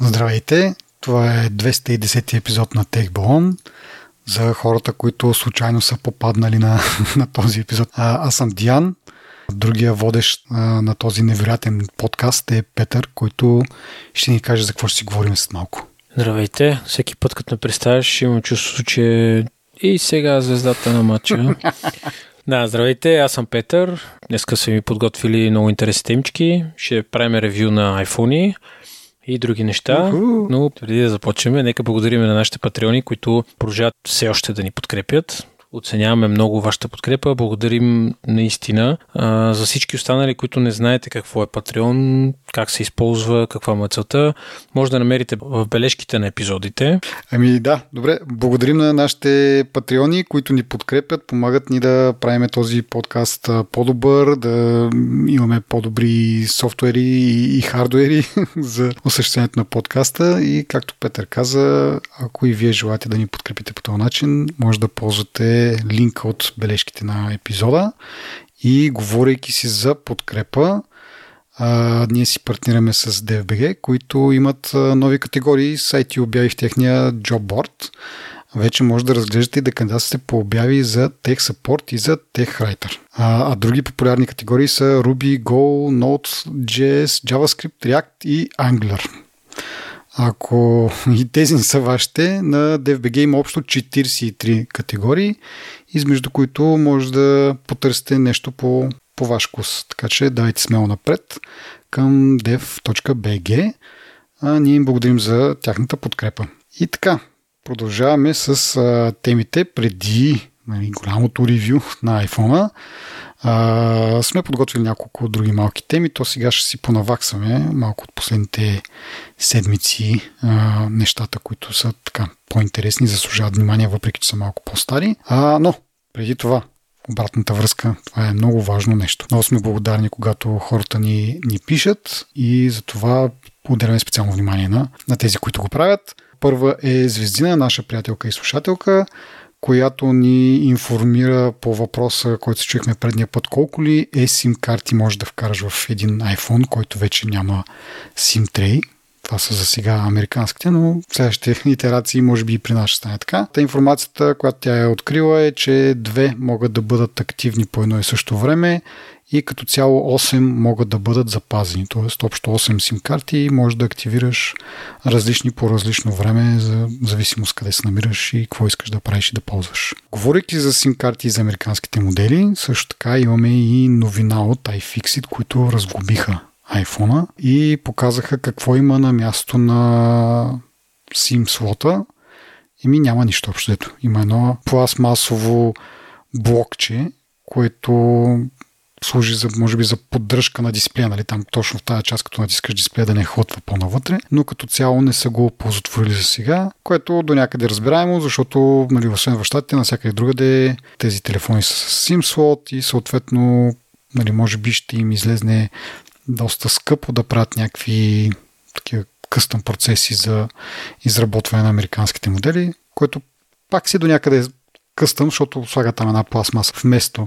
Здравейте! Това е 210 епизод на Балон. За хората, които случайно са попаднали на, на този епизод. А, аз съм Диан. Другия водещ а, на този невероятен подкаст е Петър, който ще ни каже за какво ще си говорим след малко. Здравейте! Всеки път, като ме представяш, имам чувство, че и сега звездата на матча. Да, здравейте, аз съм Петър. Днеска са ми подготвили много интересни темички. Ще правим ревю на iPhone и други неща. Но преди да започнем, нека благодарим на нашите патреони, които продължават все още да ни подкрепят. Оценяваме много вашата подкрепа. Благодарим наистина. А, за всички останали, които не знаете какво е Patreon, как се използва, каква му е целта, може да намерите в бележките на епизодите. Ами да, добре. Благодарим на нашите патреони, които ни подкрепят, помагат ни да правим този подкаст по-добър, да имаме по-добри софтуери и хардуери за осъществяването на подкаста и както Петър каза, ако и вие желаете да ни подкрепите по този начин, може да ползвате линк от бележките на епизода и говорейки си за подкрепа, а, ние си партнираме с DFBG, които имат нови категории. Сайти обяви в техния Job Board. Вече може да разглеждате и да кандидатствате по обяви за Tech Support и за Tech Writer. А, а други популярни категории са Ruby, Go, Node.js, JavaScript, React и Angular. Ако и тези не са вашите, на DFBG има общо 43 категории, измежду които може да потърсите нещо по, по ваш вкус. Така че давайте смело напред към dev.bg. А ние им благодарим за тяхната подкрепа. И така, продължаваме с а, темите преди нали, голямото ревю на iPhone. Сме подготвили няколко други малки теми, то сега ще си понаваксаме малко от последните седмици а, нещата, които са така по-интересни, заслужават внимание, въпреки че са малко по-стари. А, но, преди това, обратната връзка. Това е много важно нещо. Много сме благодарни, когато хората ни, ни пишат и за това отделяме специално внимание на, на тези, които го правят. Първа е Звездина, наша приятелка и слушателка която ни информира по въпроса, който се чухме предния път, колко ли eSIM карти можеш да вкараш в един iPhone, който вече няма SIM tray. Това са за сега американските, но в следващите итерации може би и при нас ще стане така. Та информацията, която тя е открила е, че две могат да бъдат активни по едно и също време и като цяло 8 могат да бъдат запазени. Тоест общо 8 сим карти може да активираш различни по различно време, за зависимост къде се намираш и какво искаш да правиш и да ползваш. Говорейки за сим карти за американските модели, също така имаме и новина от iFixit, които разгубиха iPhone и показаха какво има на място на SIM слота. ми няма нищо общо. Има едно пластмасово блокче, което служи за, може би, за поддръжка на дисплея, нали, там точно в тази част, като натискаш дисплея да не хотва по-навътре, но като цяло не са го ползотворили за сега, което до някъде разбираемо, защото, нали, освен в щатите, навсякъде другаде тези телефони са с SIM слот и съответно, нали, може би ще им излезне доста скъпо да правят някакви такива къстъм процеси за изработване на американските модели, което пак си до някъде къстъм, защото слага там една пластмаса вместо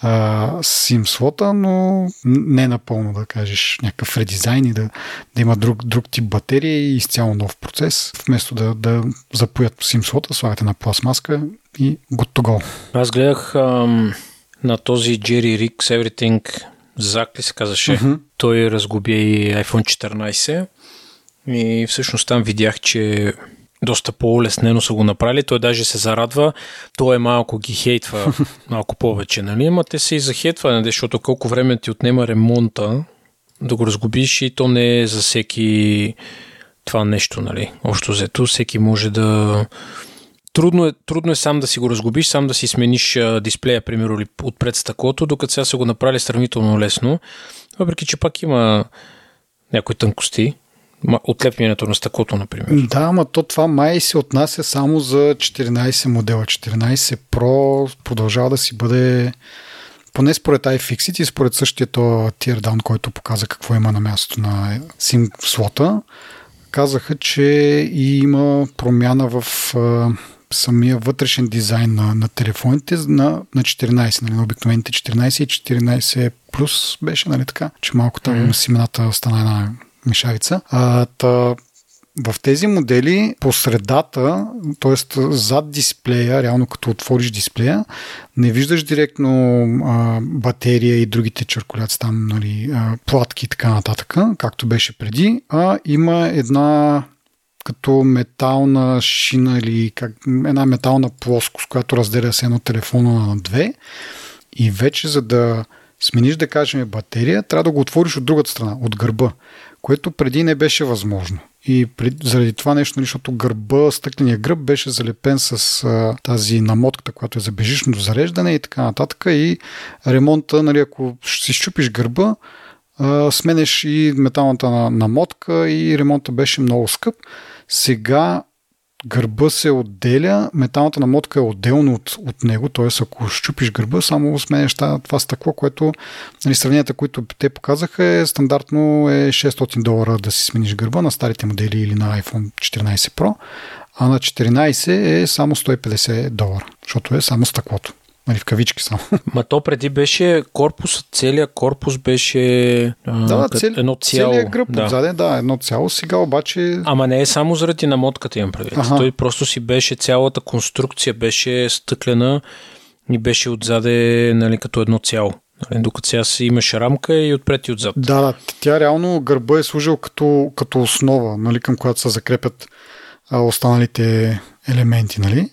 а, SIM слота, но не напълно да кажеш някакъв редизайн и да, да има друг, друг тип батерия и изцяло нов процес. Вместо да, да запоят SIM слота, слагате една пластмаска и good to go. Аз гледах ам, на този Jerry Rick Everything Зак ли се казаше? Uh-huh. Той разгуби и iPhone 14 и всъщност там видях, че доста по-улеснено са го направили. Той даже се зарадва. Той е малко ги хейтва малко повече, нали? Ама те се и захейтва, нали? защото колко време ти отнема ремонта да го разгубиш и то не е за всеки това нещо, нали? Общо взето, всеки може да... Трудно е, трудно е сам да си го разгубиш, сам да си смениш дисплея, примерно, отпред стъклото, докато сега са го направили сравнително лесно. Въпреки, че пак има някои тънкости, отлепването на стъклото, например. Да, ама то това май се отнася само за 14 модела. 14 Pro продължава да си бъде поне според iFixit и според същия то teardown, който показа какво има на мястото на SIM слота, казаха, че и има промяна в а, самия вътрешен дизайн на, на телефоните на, на 14, нали, на обикновените 14 и 14 плюс беше, нали така, че малко там mm-hmm. семената стана една мешавица. А, та, в тези модели по средата, т.е. зад дисплея, реално като отвориш дисплея, не виждаш директно а, батерия и другите черкуляци там, нали, а, платки и така нататък, както беше преди, а има една като метална шина или как, една метална плоскост, която разделя се едно телефона на две и вече за да смениш, да кажем, батерия, трябва да го отвориш от другата страна, от гърба, което преди не беше възможно. И пред, заради това нещо, нали, защото гърба, стъкления гръб беше залепен с а, тази намотката, която е за бежичното зареждане и така нататък. И ремонта, нали, ако си щупиш гърба, а, сменеш и металната намотка и ремонта беше много скъп. Сега гърба се отделя, металната намотка е отделно от, от него, т.е. ако щупиш гърба, само сменяш това стъкло, което нали, сравненията, които те показаха, е стандартно е 600 долара да си смениш гърба на старите модели или на iPhone 14 Pro, а на 14 е само 150 долара, защото е само стъклото. Нали, в кавички само. Ма то преди беше корпус, целият корпус беше да, да, цел, едно цяло. Целият гръб да. отзаде, да, едно цяло. Сега обаче... Ама не е само заради намотката им предвид. Ага. Той просто си беше, цялата конструкция беше стъклена и беше отзаде нали, като едно цяло. Нали, докато сега си имаш рамка и отпред и отзад. Да, да. Тя реално гърба е служил като, като основа, нали, към която се закрепят а, останалите елементи. Нали?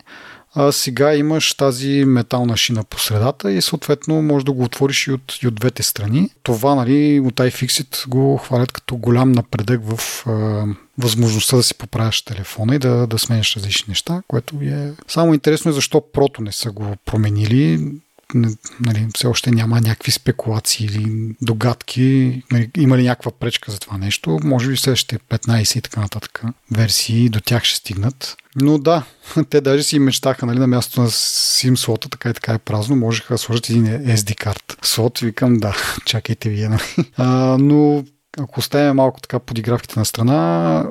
А сега имаш тази метална шина по средата и съответно можеш да го отвориш и от, и от двете страни. Това нали, от iFixit го хвалят като голям напредък в а, възможността да си поправяш телефона и да, да сменяш различни неща, което е само интересно е защо прото не са го променили нали, все още няма някакви спекулации или догадки, нали, има ли някаква пречка за това нещо. Може би следващите 15 и така нататък версии до тях ще стигнат. Но да, те даже си мечтаха нали, на мястото на SIM слота, така и така е празно, можеха да сложат един SD карт. Слот, викам, да, чакайте вие. Нали. А, но ако оставим малко така подигравките на страна,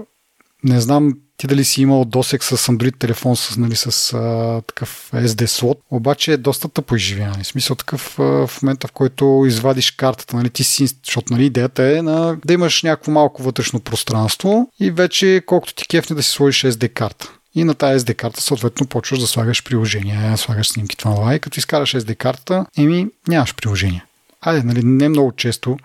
не знам ти дали си имал досек с Android телефон с, нали, с а, такъв SD слот, обаче е доста тъпо изживяване. В смисъл такъв а, в момента, в който извадиш картата, нали, ти си, защото нали, идеята е на, да имаш някакво малко вътрешно пространство и вече колкото ти кефне да си сложиш SD карта. И на тази SD карта съответно почваш да слагаш приложения, слагаш снимки това и като изкараш SD карта, еми нямаш приложение. Айде, нали, не много често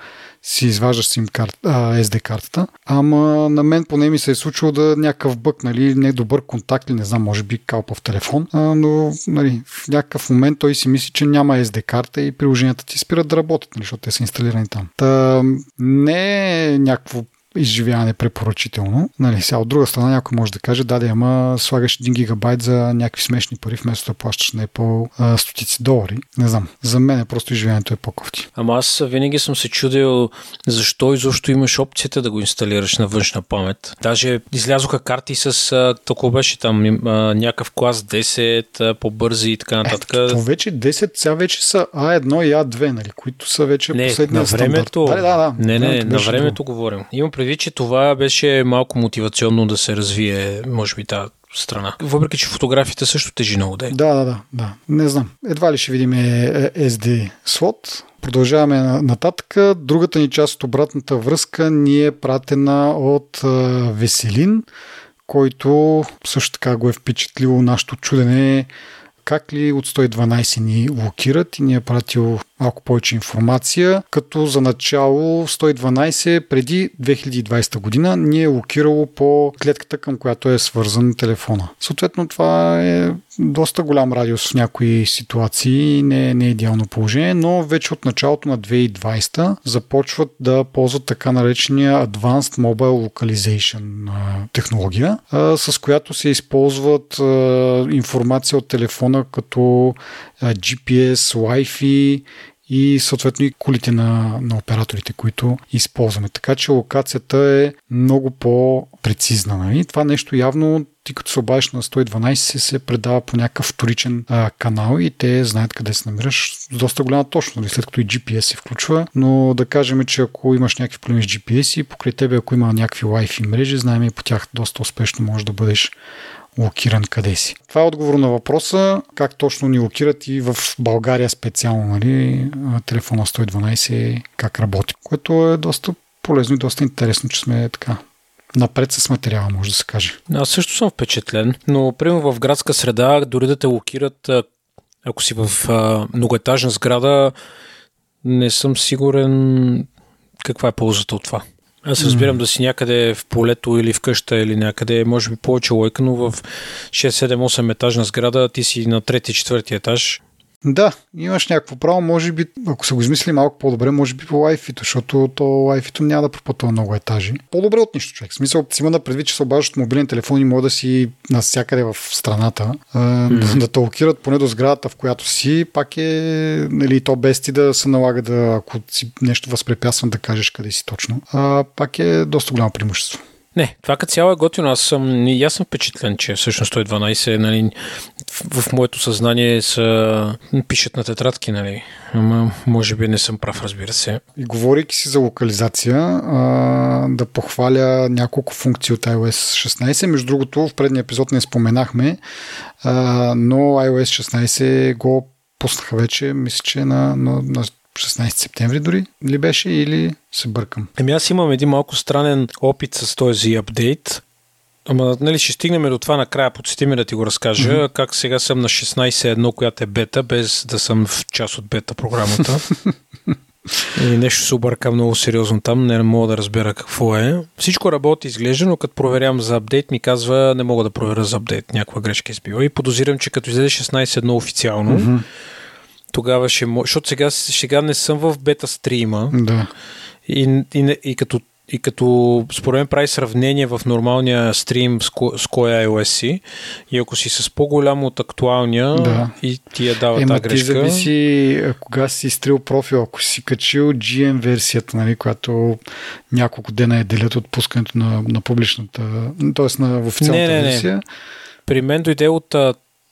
си изваждаш SIM карт, а, SD картата, ама на мен поне ми се е случило да някакъв бък, нали, не добър контакт или не знам, може би калпа в телефон, а, но нали, в някакъв момент той си мисли, че няма SD карта и приложенията ти спират да работят, нали, защото те са инсталирани там. Та, не е някакво изживяване препоръчително. Нали, сега от друга страна някой може да каже, да, да, ама слагаш 1 гигабайт за някакви смешни пари, вместо да плащаш на Apple а, стотици долари. Не знам. За мен е просто изживяването е по-кофти. Ама аз винаги съм се чудил защо и защо имаш опцията да го инсталираш на външна памет. Даже излязоха карти с толкова беше там а, някакъв клас 10, по-бързи и така нататък. Е, то вече 10, сега вече са A1 и A2, нали, които са вече не, последния на времето, стандарт. Да, да, да. Не, не, на времето говорим. Имам предвид, че това беше малко мотивационно да се развие, може би, тази страна. Въпреки, че фотографията също тежи много, да Да, да, да, да. Не знам. Едва ли ще видим SD слот. Продължаваме нататък. Другата ни част от обратната връзка ни е пратена от Веселин, който също така го е впечатлило нашето чудене как ли от 112 ни блокират и ни е пратил малко повече информация, като за начало 112 преди 2020 година ни е локирало по клетката, към която е свързан телефона. Съответно това е доста голям радиус в някои ситуации, не, не е идеално положение, но вече от началото на 2020 започват да ползват така наречения Advanced Mobile Localization технология, с която се използват информация от телефона като GPS, Wi-Fi и съответно и колите на, на операторите, които използваме. Така че локацията е много по-прецизна. Нали? Това нещо явно ти като се обадиш на 112 се предава по някакъв вторичен а, канал и те знаят къде се намираш с доста голяма точност, нали? след като и GPS се включва, но да кажем, че ако имаш някакви проблеми с GPS и покрай тебе, ако има някакви Wi-Fi мрежи, знаем и по тях доста успешно можеш да бъдеш локиран къде си. Това е отговор на въпроса как точно ни локират и в България специално, нали, телефона 112 как работи, което е доста полезно и доста интересно, че сме така напред с материала, може да се каже. Аз също съм впечатлен, но примерно в градска среда, дори да те локират, ако си в многоетажна сграда, не съм сигурен каква е ползата от това. Аз разбирам да си някъде в полето или в къща или някъде, може би повече лойка, но в 6-7-8 етажна сграда ти си на трети, четвърти етаж да, имаш някакво право, може би, ако се го измисли малко по-добре, може би по Wi-Fi, защото то Wi-Fi няма да пропътва много етажи. По-добре от нищо, човек. В смисъл, си има да предвид, че се обаждаш от мобилен телефон и може да си навсякъде в страната, mm-hmm. да, да те локират поне до сградата, в която си, пак е, нали, то без ти да се налага да, ако си нещо възпрепятствам, да кажеш къде си точно, а, пак е доста голямо преимущество. Не, това като цяло е готино. Аз съм, и аз съм впечатлен, че всъщност 112 нали, в, в моето съзнание са, пишат на тетрадки, нали. Ама може би не съм прав, разбира се. И говорейки си за локализация, а, да похваля няколко функции от iOS 16. Между другото, в предния епизод не споменахме, а, но iOS 16 го пуснаха вече, мисля, че на, на, на 16 септември дори ли беше или се бъркам? Еми аз имам един малко странен опит с този апдейт. Ама, нали, ще стигнем до това накрая. Подсети ми да ти го разкажа. Mm-hmm. Как сега съм на 16.1, която е бета, без да съм в част от бета програмата. И нещо се обърка много сериозно там, не мога да разбера какво е. Всичко работи изглежда, но като проверявам за апдейт ми казва не мога да проверя за апдейт, някаква грешка е сбила. И подозирам, че като излезе 16.1 официално, mm-hmm тогава ще може. Защото сега, сега не съм в бета стрима. Да. И, и, и като и като според мен прави сравнение в нормалния стрим с, ко, с кой iOS си и ако си с по-голям от актуалния да. и ти я дава тази грешка. ти зависи кога си изтрил профил, ако си качил GM версията, нали, която няколко дена е делят от пускането на, на публичната, т.е. на официалната не, не, версия. Не. При мен дойде от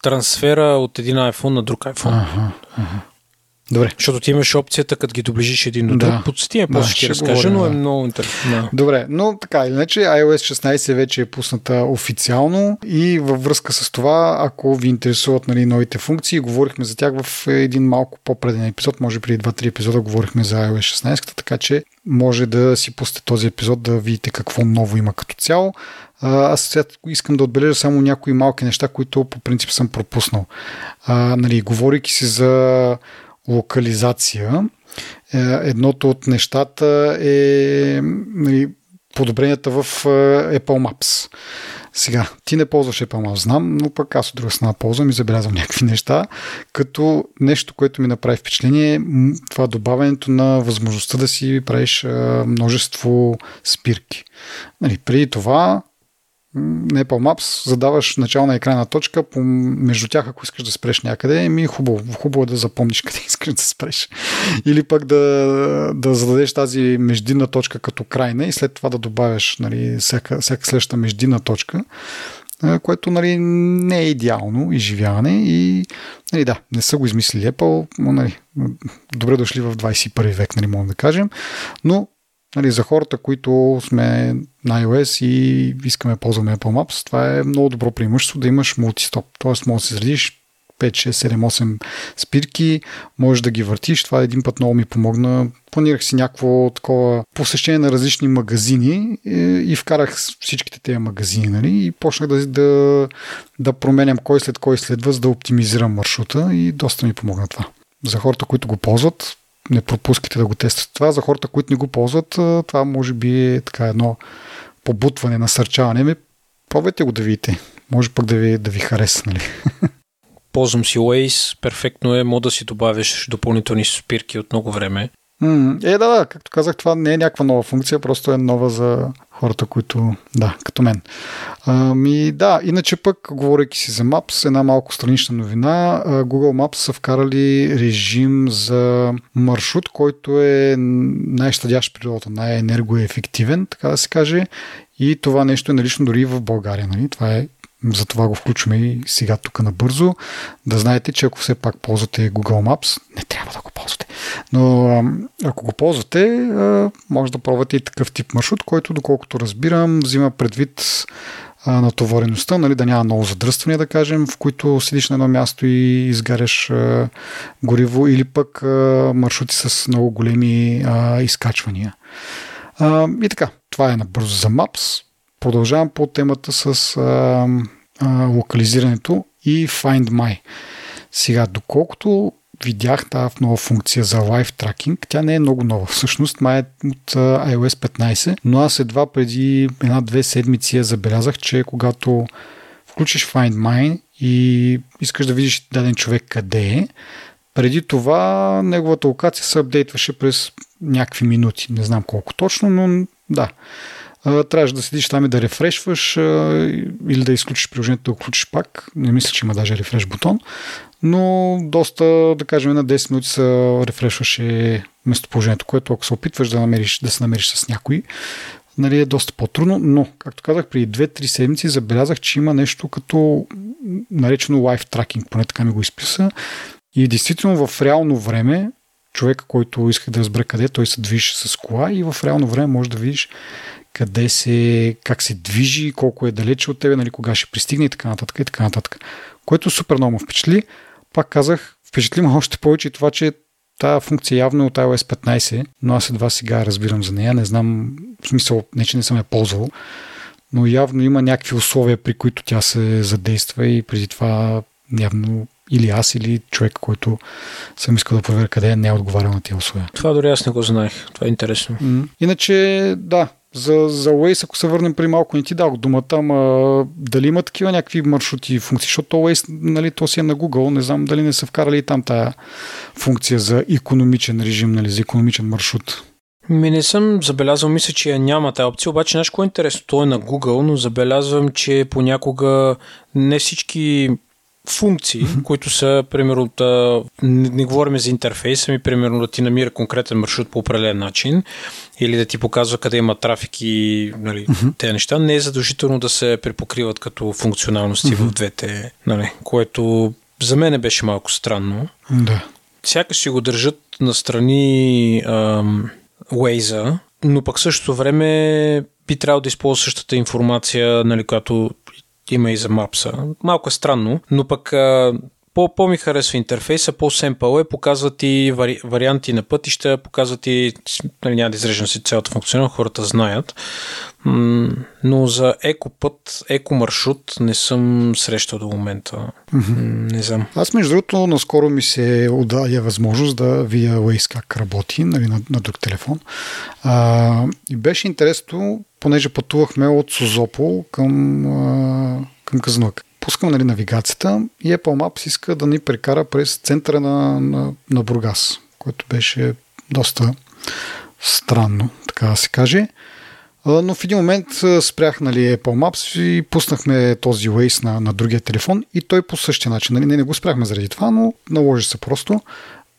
трансфера от един iPhone на друг iPhone. Ага, ага. Добре. Защото ти имаш опцията, като ги доближиш един до друг. Да. Подсети ме, после да, ще разкажа, но е много интересно. Да. Добре, но така или иначе iOS 16 вече е пусната официално и във връзка с това, ако ви интересуват нали, новите функции, говорихме за тях в един малко по-преден епизод, може преди 2-3 епизода говорихме за iOS 16, така че може да си пусте този епизод да видите какво ново има като цяло. Аз сега искам да отбележа само някои малки неща, които по принцип съм пропуснал. А, нали, говорейки си за локализация, е, едното от нещата е нали, подобренията в е, Apple Maps. Сега, ти не ползваш Apple Maps, знам, но пък аз от друга страна ползвам и забелязвам някакви неща, като нещо, което ми направи впечатление е това добавянето на възможността да си правиш множество спирки. Нали, преди това на Apple Maps задаваш начална и крайна точка, между тях, ако искаш да спреш някъде, ми хубаво, хубаво е да запомниш къде искаш да спреш. Или пък да, да зададеш тази междинна точка като крайна и след това да добавяш нали, всяка, всяка следваща междинна точка, което нали, не е идеално изживяване и нали, да, не са го измислили Apple, нали, добре дошли в 21 век, нали, можем да кажем, но Нали, за хората, които сме на iOS и искаме да ползваме Apple Maps, това е много добро преимущество да имаш мултистоп. Тоест, може да се заредиш 5, 6, 7, 8 спирки, можеш да ги въртиш. Това един път много ми помогна. Планирах си някакво такова посещение на различни магазини и, и вкарах всичките тези магазини нали, и почнах да, да, да променям кой след кой следва, за да оптимизирам маршрута и доста ми помогна това. За хората, които го ползват, не пропускайте да го тествате. Това за хората, които не го ползват, това може би е така едно побутване, насърчаване. Ми, пробвайте го да видите. Може пък да ви, да ви хареса, нали? Ползвам си Waze, перфектно е, мога да си добавиш допълнителни спирки от много време. Е, да, да, както казах, това не е някаква нова функция, просто е нова за хората, които, да, като мен. Ами, да, иначе пък, говорейки си за Maps, една малко странична новина, Google Maps са вкарали режим за маршрут, който е най-щадящ природата, най-енергоефективен, така да се каже, и това нещо е налично дори в България. Нали? Това е затова го включваме и сега тук набързо. Да знаете, че ако все пак ползвате Google Maps, не трябва да го. Но ако го ползвате, може да пробвате и такъв тип маршрут, който, доколкото разбирам, взима предвид натовареността, нали, да няма много задръствания, да кажем, в които седиш на едно място и изгаряш гориво, или пък маршрути с много големи изкачвания. И така, това е набързо за Maps продължавам по темата с а, а, локализирането и Find My. Сега, доколкото видях тази нова функция за лайв тракинг. Тя не е много нова. Всъщност, май е от iOS 15, но аз едва преди една-две седмици я забелязах, че когато включиш Find My и искаш да видиш даден човек къде е, преди това неговата локация се апдейтваше през някакви минути. Не знам колко точно, но да. Трябваше да седиш там и да рефрешваш или да изключиш приложението, да го включиш пак. Не мисля, че има даже рефреш бутон. Но доста, да кажем, на 10 минути се рефрешваше местоположението, което ако се опитваш да, намериш, да се намериш с някой, нали, е доста по-трудно, но, както казах, преди 2-3 седмици забелязах, че има нещо като наречено лайф тракинг, поне така ми го изписа. И действително в реално време, човека, който иска да разбере къде, той се движи с кола и в реално време може да видиш къде се, как се движи, колко е далече от тебе, нали, кога ще пристигне и така нататък и така нататък. Което супер много ме впечатли. Пак казах, впечатли още повече и това, че Тая функция явно е от iOS 15, но аз едва сега разбирам за нея. Не знам, в смисъл, не че не съм я ползвал, но явно има някакви условия, при които тя се задейства и преди това явно или аз, или човек, който съм искал да проверя къде е, не е отговарял на тези условия. Това дори аз не го знаех. Това е интересно. Иначе, да, за, за Waze, ако се върнем при малко, не ти дал думата, ама дали има такива някакви маршрути и функции, защото Waze, нали, то си е на Google, не знам дали не са вкарали и там тая функция за економичен режим, нали, за економичен маршрут. Ми не съм забелязал, мисля, че я няма тази опция, обаче нещо, е интересно, то е на Google, но забелязвам, че понякога не всички функции, mm-hmm. които са, примерно, да, не, не говорим за интерфейс, ами примерно да ти намира конкретен маршрут по определен начин или да ти показва къде има трафик и нали, mm-hmm. тези неща, не е задължително да се препокриват като функционалности mm-hmm. в двете, нали, което за мен беше малко странно. Да. Сякаш си го държат на страни ам, Waze, но пък същото време би трябвало да използва същата информация, нали, която има и за Мапса. Малко е странно, но пък по, по-ми харесва интерфейса, по-семпъл е, показват и вари, варианти на пътища, показват и, нали, няма да изреждам си цялата функционал, хората знаят. Но за екопът, екомаршрут не съм срещал до момента. Mm-hmm. Не знам. Аз, между другото, наскоро ми се отдая възможност да видя Waze как работи нали, на, на друг телефон. А, и беше интересно, понеже пътувахме от Созопол към, а, към Казанлък пускам нали, навигацията и Apple Maps иска да ни прекара през центъра на, на, на Бургас, което беше доста странно, така да се каже. Но в един момент спрях нали, Apple Maps и пуснахме този Waze на, на другия телефон и той по същия начин. Нали, не, не го спряхме заради това, но наложи се просто.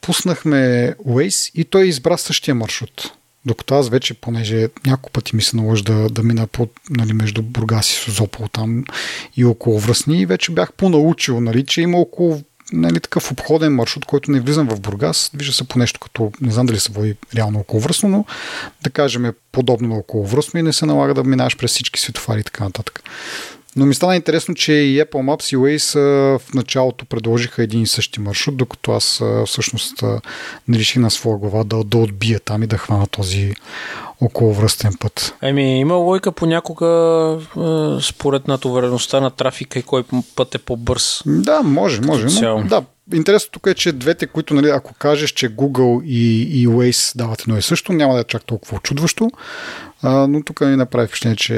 Пуснахме Waze и той избра същия маршрут. Докато аз вече, понеже няколко пъти ми се наложи да, да мина по, нали, между Бургас и Созопол там и около връзни, вече бях понаучил, нали, че има около нали, такъв обходен маршрут, който не влизам в Бургас. Вижда се по нещо като, не знам дали се води реално околовръстно, но да кажем е подобно на околовръстно и не се налага да минаваш през всички светофари и така нататък. Но ми стана интересно, че и Apple Maps и Waze в началото предложиха един и същи маршрут, докато аз всъщност не реших на своя глава да, да отбия там и да хвана този околовръстен път. Еми, има лойка понякога според натовареността на трафика и кой път е по-бърз. Да, може, може. Но, да, Интересно тук е, че двете, които, нали, ако кажеш, че Google и, и Waze дават едно и също, няма да е чак толкова очудващо. А, но тук ми направи впечатление, че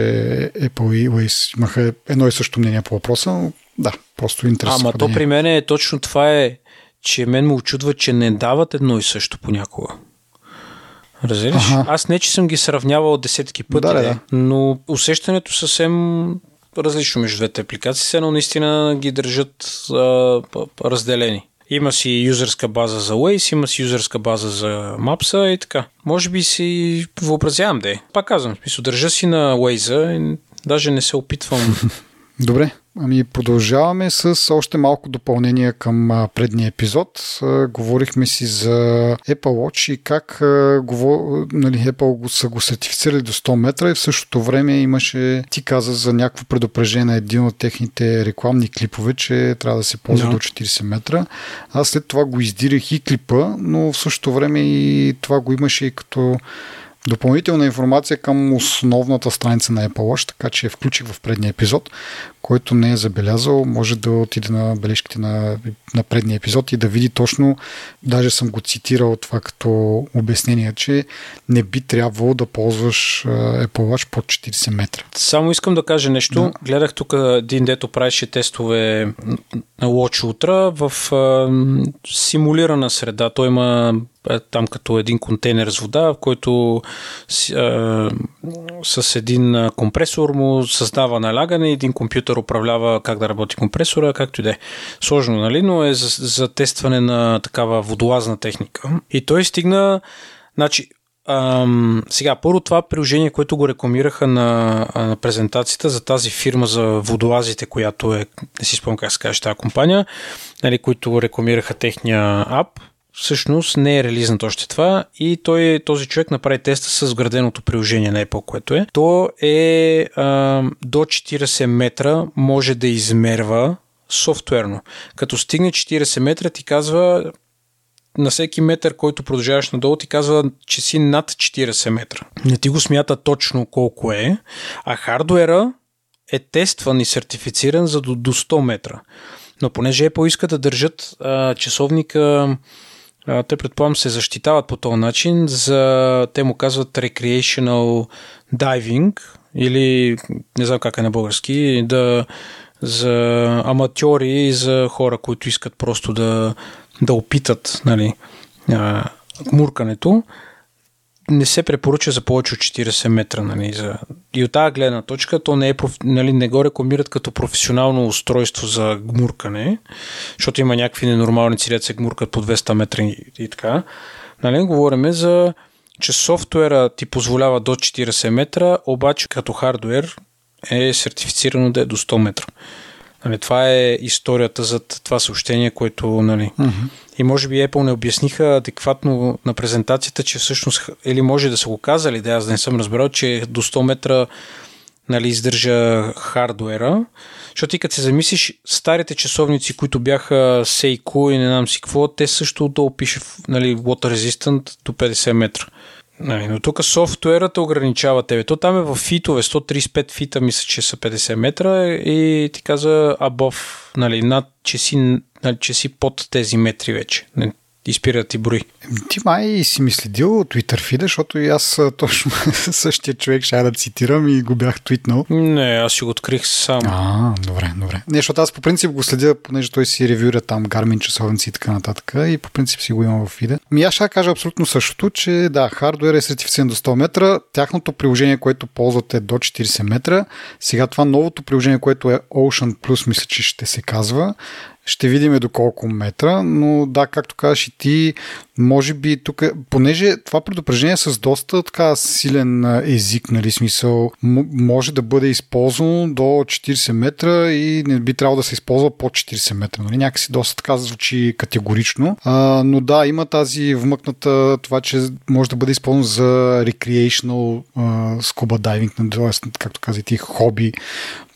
Apple и Waze имаха едно и също мнение по въпроса. Но, да, просто интересно. Ама то при мен е точно това е, че мен ме очудва, че не дават едно и също понякога. Разбираш? Ага. Аз не, че съм ги сравнявал десетки пъти, да, да. но усещането съвсем различно между двете апликации, но наистина ги държат а, разделени. Има си юзерска база за Waze, има си юзерска база за Maps и така. Може би си въобразявам де. Пак казвам, смисъл, държа си на Waze даже не се опитвам Добре, ами продължаваме с още малко допълнение към предния епизод. Говорихме си за Apple Watch и как нали, Apple го са го сертифицирали до 100 метра и в същото време имаше, ти каза за някакво предупреждение на един от техните рекламни клипове, че трябва да се ползва no. до 40 метра. Аз след това го издирах и клипа, но в същото време и това го имаше и като допълнителна информация към основната страница на Apple Watch, така че я включих в предния епизод. Който не е забелязал, може да отиде на бележките на, на предния епизод и да види точно, даже съм го цитирал това като обяснение, че не би трябвало да ползваш Apple Watch под 40 метра. Само искам да кажа нещо. Да. Гледах тук един дето правеше тестове на Watch Ultra в а, симулирана среда. Той има там като един контейнер с вода, в който а, с един компресор му създава налягане, един компютър управлява как да работи компресора, както и да е. Сложно, нали? Но е за, за тестване на такава водолазна техника. И той стигна, значи, Ам, сега, първо това приложение, което го рекламираха на, на презентацията за тази фирма за водолазите, която е, не си спомням как се каже тази компания, нали, които рекламираха техния ап, всъщност не е релизнат още това и той, този човек направи теста с вграденото приложение на Apple, което е. То е а, до 40 метра може да измерва софтуерно. Като стигне 40 метра ти казва на всеки метър, който продължаваш надолу, ти казва, че си над 40 метра. Не ти го смята точно колко е, а хардуера е тестван и сертифициран за до, до 100 метра. Но понеже Apple иска да държат а, часовника те предполагам се защитават по този начин за, те му казват recreational diving или не знам как е на български, да, за аматьори и за хора, които искат просто да, да опитат нали, муркането не се препоръча за повече от 40 метра. Нали, за... И от тази гледна точка то не, е, нали, не го рекламират като професионално устройство за гмуркане, защото има някакви ненормални цили, се гмуркат по 200 метра и, и така. Нали, говориме за че софтуера ти позволява до 40 метра, обаче като хардуер е сертифицирано да е до 100 метра. Нали, това е историята за това съобщение, което нали, uh-huh. И може би Apple не обясниха адекватно на презентацията, че всъщност, или може да са го казали, да аз не съм разбрал, че до 100 метра нали, издържа хардуера. Защото ти като се замислиш, старите часовници, които бяха Seiko и не знам си какво, те също долу пише нали, Water Resistant до 50 метра. Нали, но тук софтуерата ограничава тебе. То там е в фитове, 135 фита мисля, че са 50 метра и ти каза above, нали, над, че си че си под тези метри вече. Не, изпира ти брои. Ти май си ми следил Twitter фида, защото и аз точно същия човек ще да цитирам и го бях твитнал. Не, аз си го открих сам. А, добре, добре. Не, защото аз по принцип го следя, понеже той си ревюра там Garmin часовници и така нататък и по принцип си го имам в фида. Ми аз ще кажа абсолютно същото, че да, хардуер е сертифициран до 100 метра, тяхното приложение, което ползвате е до 40 метра. Сега това новото приложение, което е Ocean Plus, мисля, че ще се казва, ще видим до колко метра, но да, както казваш и ти, може би тук, понеже това предупреждение е с доста така силен език, нали, смисъл, може да бъде използвано до 40 метра и не би трябвало да се използва под 40 метра. Нали? Някакси доста така звучи категорично. А, но да, има тази вмъкната това, че може да бъде използвано за recreational скуба дайвинг, както казах ти, хоби,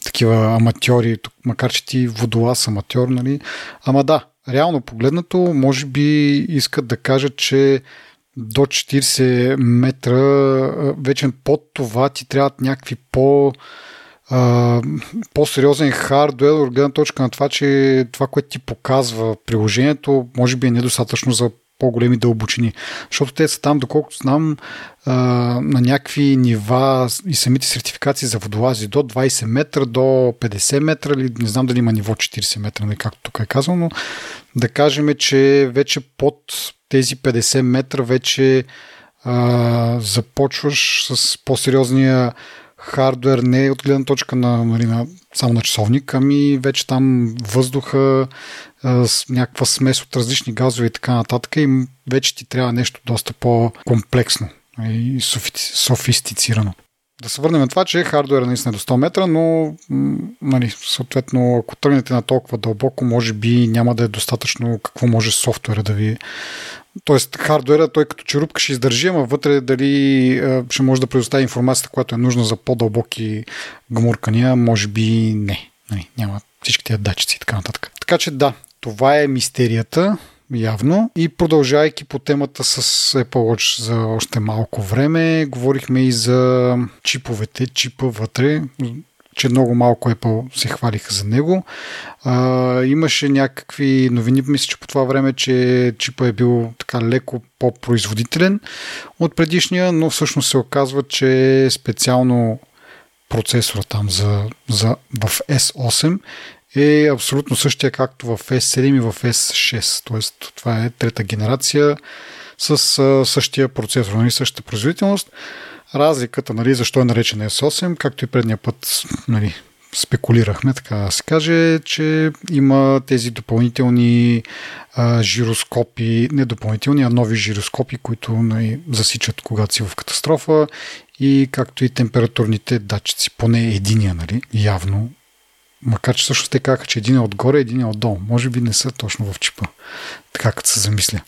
такива аматьори, макар че ти водолаз аматьор, нали? Ама да, реално погледнато, може би искат да кажат, че до 40 метра, вече под това ти трябват някакви по по-сериозен хардуер от гледна точка на това, че това, което ти показва приложението, може би е недостатъчно за по-големи дълбочини. Защото те са там, доколкото знам, на някакви нива и самите сертификации за водолази до 20 метра, до 50 метра, или не знам дали има ниво 40 метра, не нали, както тук е казано, но да кажем, че вече под тези 50 метра вече а, започваш с по-сериозния хардвер, не от гледна точка на, нали, на само на часовник, ами вече там въздуха, с някаква смес от различни газове и така нататък и вече ти трябва нещо доста по-комплексно и софистицирано. Да се върнем на това, че хардуер е наистина до 100 метра, но нали, съответно, ако тръгнете на толкова дълбоко, може би няма да е достатъчно какво може софтуера да ви... Тоест, хардуера, той като черупка ще издържи, ама вътре дали ще може да предостави информацията, която е нужна за по-дълбоки гмуркания, може би не. Нали, няма всички тези датчици и така нататък. Така че да, това е мистерията. явно. И продължайки по темата с Apple Watch за още малко време, говорихме и за чиповете, чипа вътре, че много малко Apple се хвалиха за него. А, имаше някакви новини, мисля, че по това време, че чипа е бил така леко по-производителен от предишния, но всъщност се оказва, че специално процесора там за, за, в S8 е абсолютно същия както в S7 и в S6. Тоест, това е трета генерация с същия процесор, нали, същата производителност. Разликата, нали, защо е наречен S8, както и предния път нали, спекулирахме, така да се каже, че има тези допълнителни а, жироскопи, не допълнителни, а нови жироскопи, които нали, засичат когато си в катастрофа и както и температурните датчици, поне единия, нали, явно. Макар че също те казаха, че един е отгоре, един е отдолу. Може би не са точно в чипа, така като се замисля.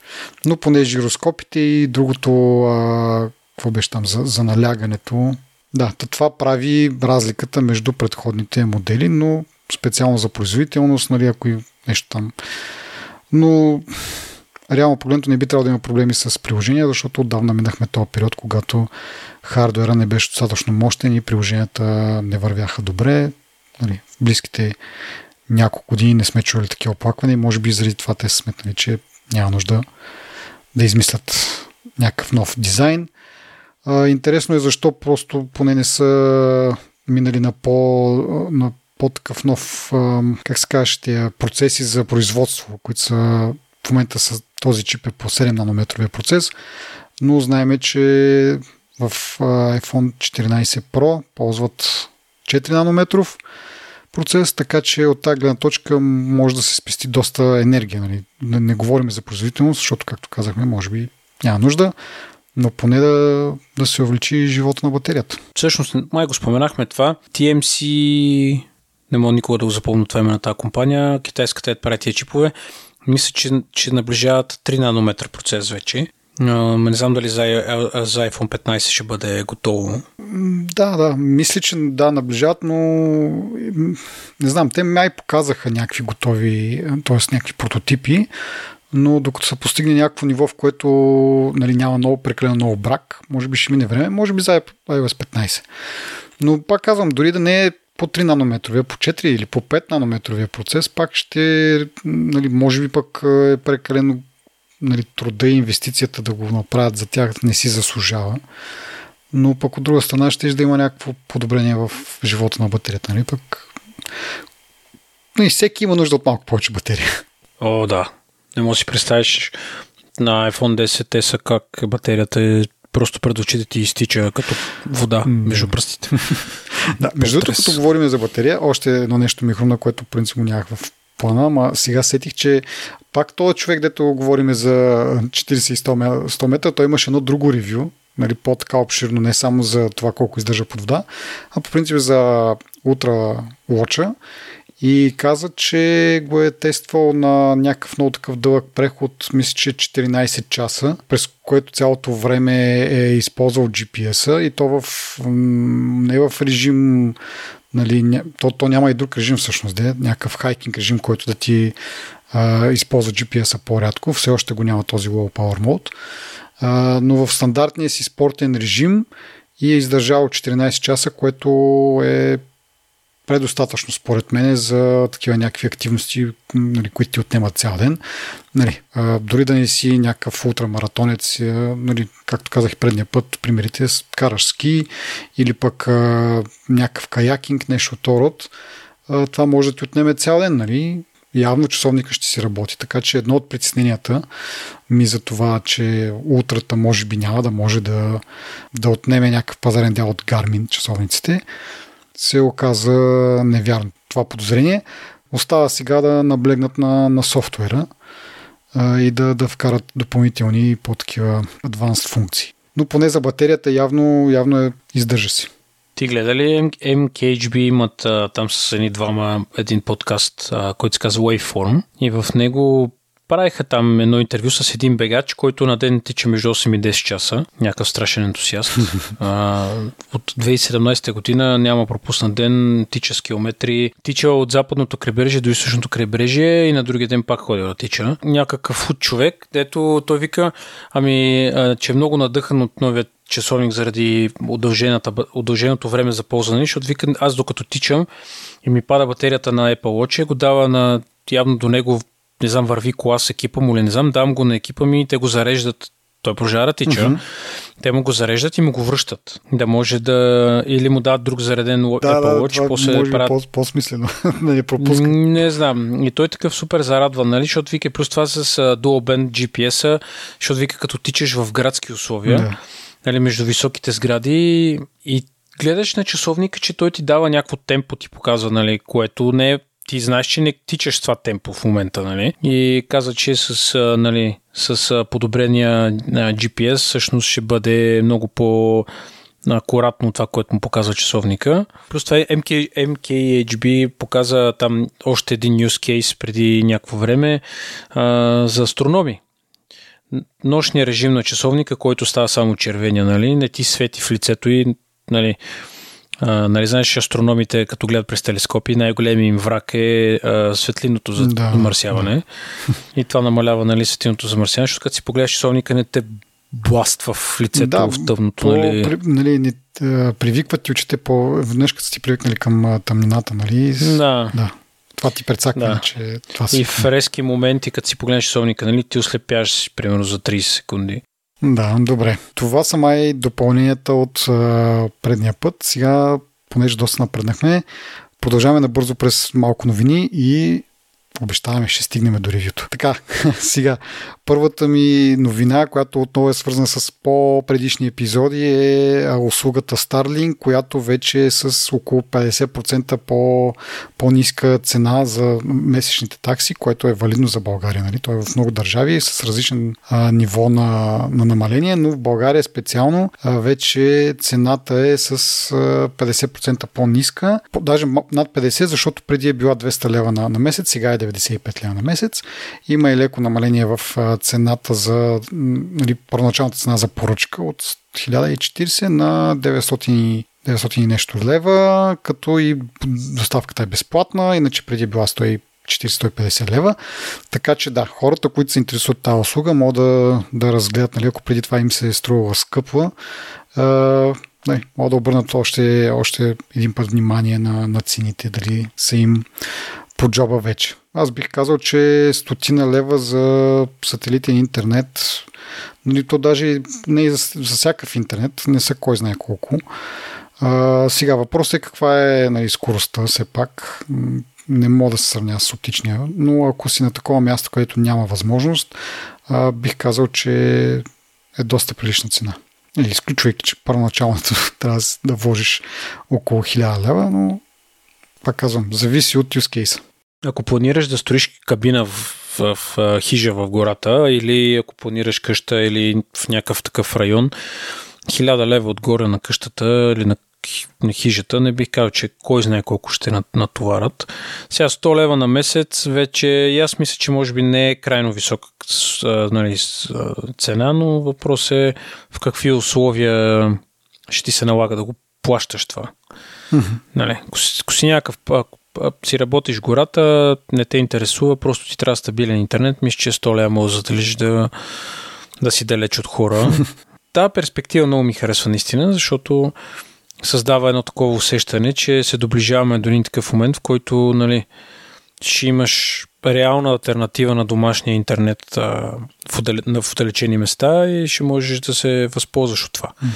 Но поне жироскопите и другото, а, какво беше там, за, за налягането, да, това прави разликата между предходните модели, но специално за производителност, нали, ако и нещо там. Но реално погледното не би трябвало да има проблеми с приложения, защото отдавна минахме този период, когато хардуера не беше достатъчно мощен и приложенията не вървяха добре. Нали, в близките няколко години не сме чули такива оплаквания може би заради това те сметнали, че няма нужда да измислят някакъв нов дизайн. А, интересно е защо просто поне не са минали на по, на по-такъв нов, как се каже, тия процеси за производство, които са в момента с този чип е по 7 нанометровия процес, но знаеме, че в iPhone 14 Pro ползват 4 нанометров процес, така че от тази гледна точка може да се спести доста енергия. Нали? Не, не говорим за производителност, защото, както казахме, може би няма нужда, но поне да, да се увеличи живота на батерията. Всъщност, май го споменахме това. TMC, не мога никога да го запомня това име на тази компания, китайската е прави тия чипове. Мисля, че, че наближават 3 нанометра процес вече. Не знам дали за, за iPhone 15 ще бъде готово. Да, да. Мисля, че да, наближават, но не знам, те май показаха някакви готови, т.е. някакви прототипи, но докато се постигне някакво ниво, в което нали, няма много прекалено много брак, може би ще мине време, може би за iOS 15. Но пак казвам, дори да не е по 3 нанометровия, по 4 или по 5 нанометровия процес, пак ще, нали, може би пък е прекалено нали, труда и инвестицията да го направят за тях не си заслужава. Но пък от друга страна ще да има някакво подобрение в живота на батерията. Нали? Пък... Но и всеки има нужда от малко повече батерия. О, да. Не можеш да си представиш на iPhone 10 са как батерията е просто пред очите ти изтича като вода между пръстите. да, между другото, като говорим за батерия, още едно нещо ми хрумна, което принцип нямах в плана, ама сега сетих, че пак този човек, дето говорим за 40 и 100 метра, той имаше едно друго ревю, нали, по-така обширно, не само за това колко издържа под вода, а по принцип за ултра лоча и каза, че го е тествал на някакъв много такъв дълъг преход, мисля, че 14 часа, през което цялото време е използвал GPS-а и то в, не в режим нали, то, то няма и друг режим всъщност, де, някакъв хайкинг режим, който да ти а, използва GPS-а по-рядко, все още го няма този low power mode, а, но в стандартния си спортен режим и е издържал 14 часа, което е предостатъчно според мен за такива някакви активности, нали, които ти отнемат цял ден. Нали, а, дори да не си някакъв ултрамаратонец, нали, както казах предния път, примерите, караш ски или пък а, някакъв каякинг, нещо от род, а, това може да ти отнеме цял ден. Нали? Явно часовника ще си работи, така че едно от притесненията ми за това, че утрата може би няма да може да, да отнеме някакъв пазарен дял от Garmin часовниците, се оказа невярно това подозрение. Остава сега да наблегнат на, на софтуера а, и да, да вкарат допълнителни по-такива адванс функции. Но поне за батерията явно, явно е, издържа си. Ти гледа ли MKHB имат а, там с едни двама един подкаст, а, който се казва Waveform и в него правиха там едно интервю с един бегач, който на ден тича между 8 и 10 часа. Някакъв страшен ентусиаст. а, от 2017 година няма пропуснат ден, тича с километри. Тича от западното крайбрежие до източното крайбрежие и на другия ден пак ходи да тича. Някакъв худ човек, дето той вика, ами, че е много надъхан от новият часовник заради удълженото време за ползване, защото вика, аз докато тичам и ми пада батерията на Apple Watch, го дава на явно до него не знам, върви кола с екипа му или не знам, дам го на екипа ми и те го зареждат. Той прожара тича. Mm-hmm. Те му го зареждат и му го връщат. Да може да... Или му дадат друг зареден да, Apple Watch, да, после може правят... по- по-смислено да не пропуска. Не знам. И той такъв супер зарадван, нали? Защото вика плюс това с uh, Dual Band GPS-а, защото вика като тичаш в градски условия, да. нали, между високите сгради и гледаш на часовника, че той ти дава някакво темпо, ти показва, нали, което не е ти знаеш, че не тичаш това темпо в момента, нали? И каза, че с, нали, с подобрения GPS всъщност ще бъде много по акуратно това, което му показва часовника. Плюс това MK, MKHB показа там още един use case преди някакво време а, за астрономи. Нощния режим на часовника, който става само червения, нали? Не ти свети в лицето и нали, а, нали знаеш, астрономите, като гледат през телескопи, най-големият им враг е а, светлиното замърсяване. Да, да. И това намалява нали, светлиното замърсяване, защото като си погледаш часовника, не те бластва в лицето да, в тъмното. По, нали? При, нали, не, привикват ти очите по веднъж, като си привикнали към тъмнината, нали? Да. да. Това ти прецаква, да. че това си... И в резки моменти, като си погледнеш часовника, нали, ти ослепяш примерно за 30 секунди. Да, добре. Това са май допълненията от а, предния път. Сега, понеже доста напреднахме, продължаваме набързо през малко новини и обещаваме, ще стигнем до ревюто. Така, сега, първата ми новина, която отново е свързана с по-предишни епизоди е услугата Starlink, която вече е с около 50% по, по-ниска цена за месечните такси, което е валидно за България. Нали? Той е в много държави с различен а, ниво на, на намаление, но в България специално а, вече цената е с а, 50% по-ниска, даже над 50, защото преди е била 200 лева на, на месец, сега е 95 лева на месец. Има и леко намаление в цената за нали, първоначалната цена за поръчка от 1040 на 900 900 и нещо лева, като и доставката е безплатна, иначе преди била 140-150 лева. Така че да, хората, които се интересуват тази услуга, могат да, да разгледат, нали, ако преди това им се е струвала скъпа, е, могат да обърнат още, още един път внимание на, на цените, дали са им по джоба вече. Аз бих казал, че стотина лева за сателитен интернет, нали, то даже не и за, за всякакъв интернет, не са кой знае колко. А, сега въпросът е каква е нали, скоростта, все пак не мога да се сравня с оптичния, но ако си на такова място, където няма възможност, а, бих казал, че е доста прилична цена. Или изключвайки, че първоначалното трябва да вложиш около 1000 лева, но пак казвам, зависи от use case. Ако планираш да строиш кабина в, в, в хижа в гората или ако планираш къща или в някакъв такъв район, хиляда лева отгоре на къщата или на, на хижата, не бих казал, че кой знае колко ще натоварат. Сега 100 лева на месец вече, и аз мисля, че може би не е крайно висока нали, цена, но въпрос е в какви условия ще ти се налага да го плащаш това. Mm-hmm. Нали, ако си някакъв, ако си работиш гората, не те интересува, просто ти трябва стабилен интернет, мисля, че 100 лева може да да, да си далеч от хора. Та перспектива много ми харесва наистина, защото създава едно такова усещане, че се доближаваме до един такъв момент, в който нали, ще имаш реална альтернатива на домашния интернет а, в, отдале, в отдалечени места и ще можеш да се възползваш от това. Mm.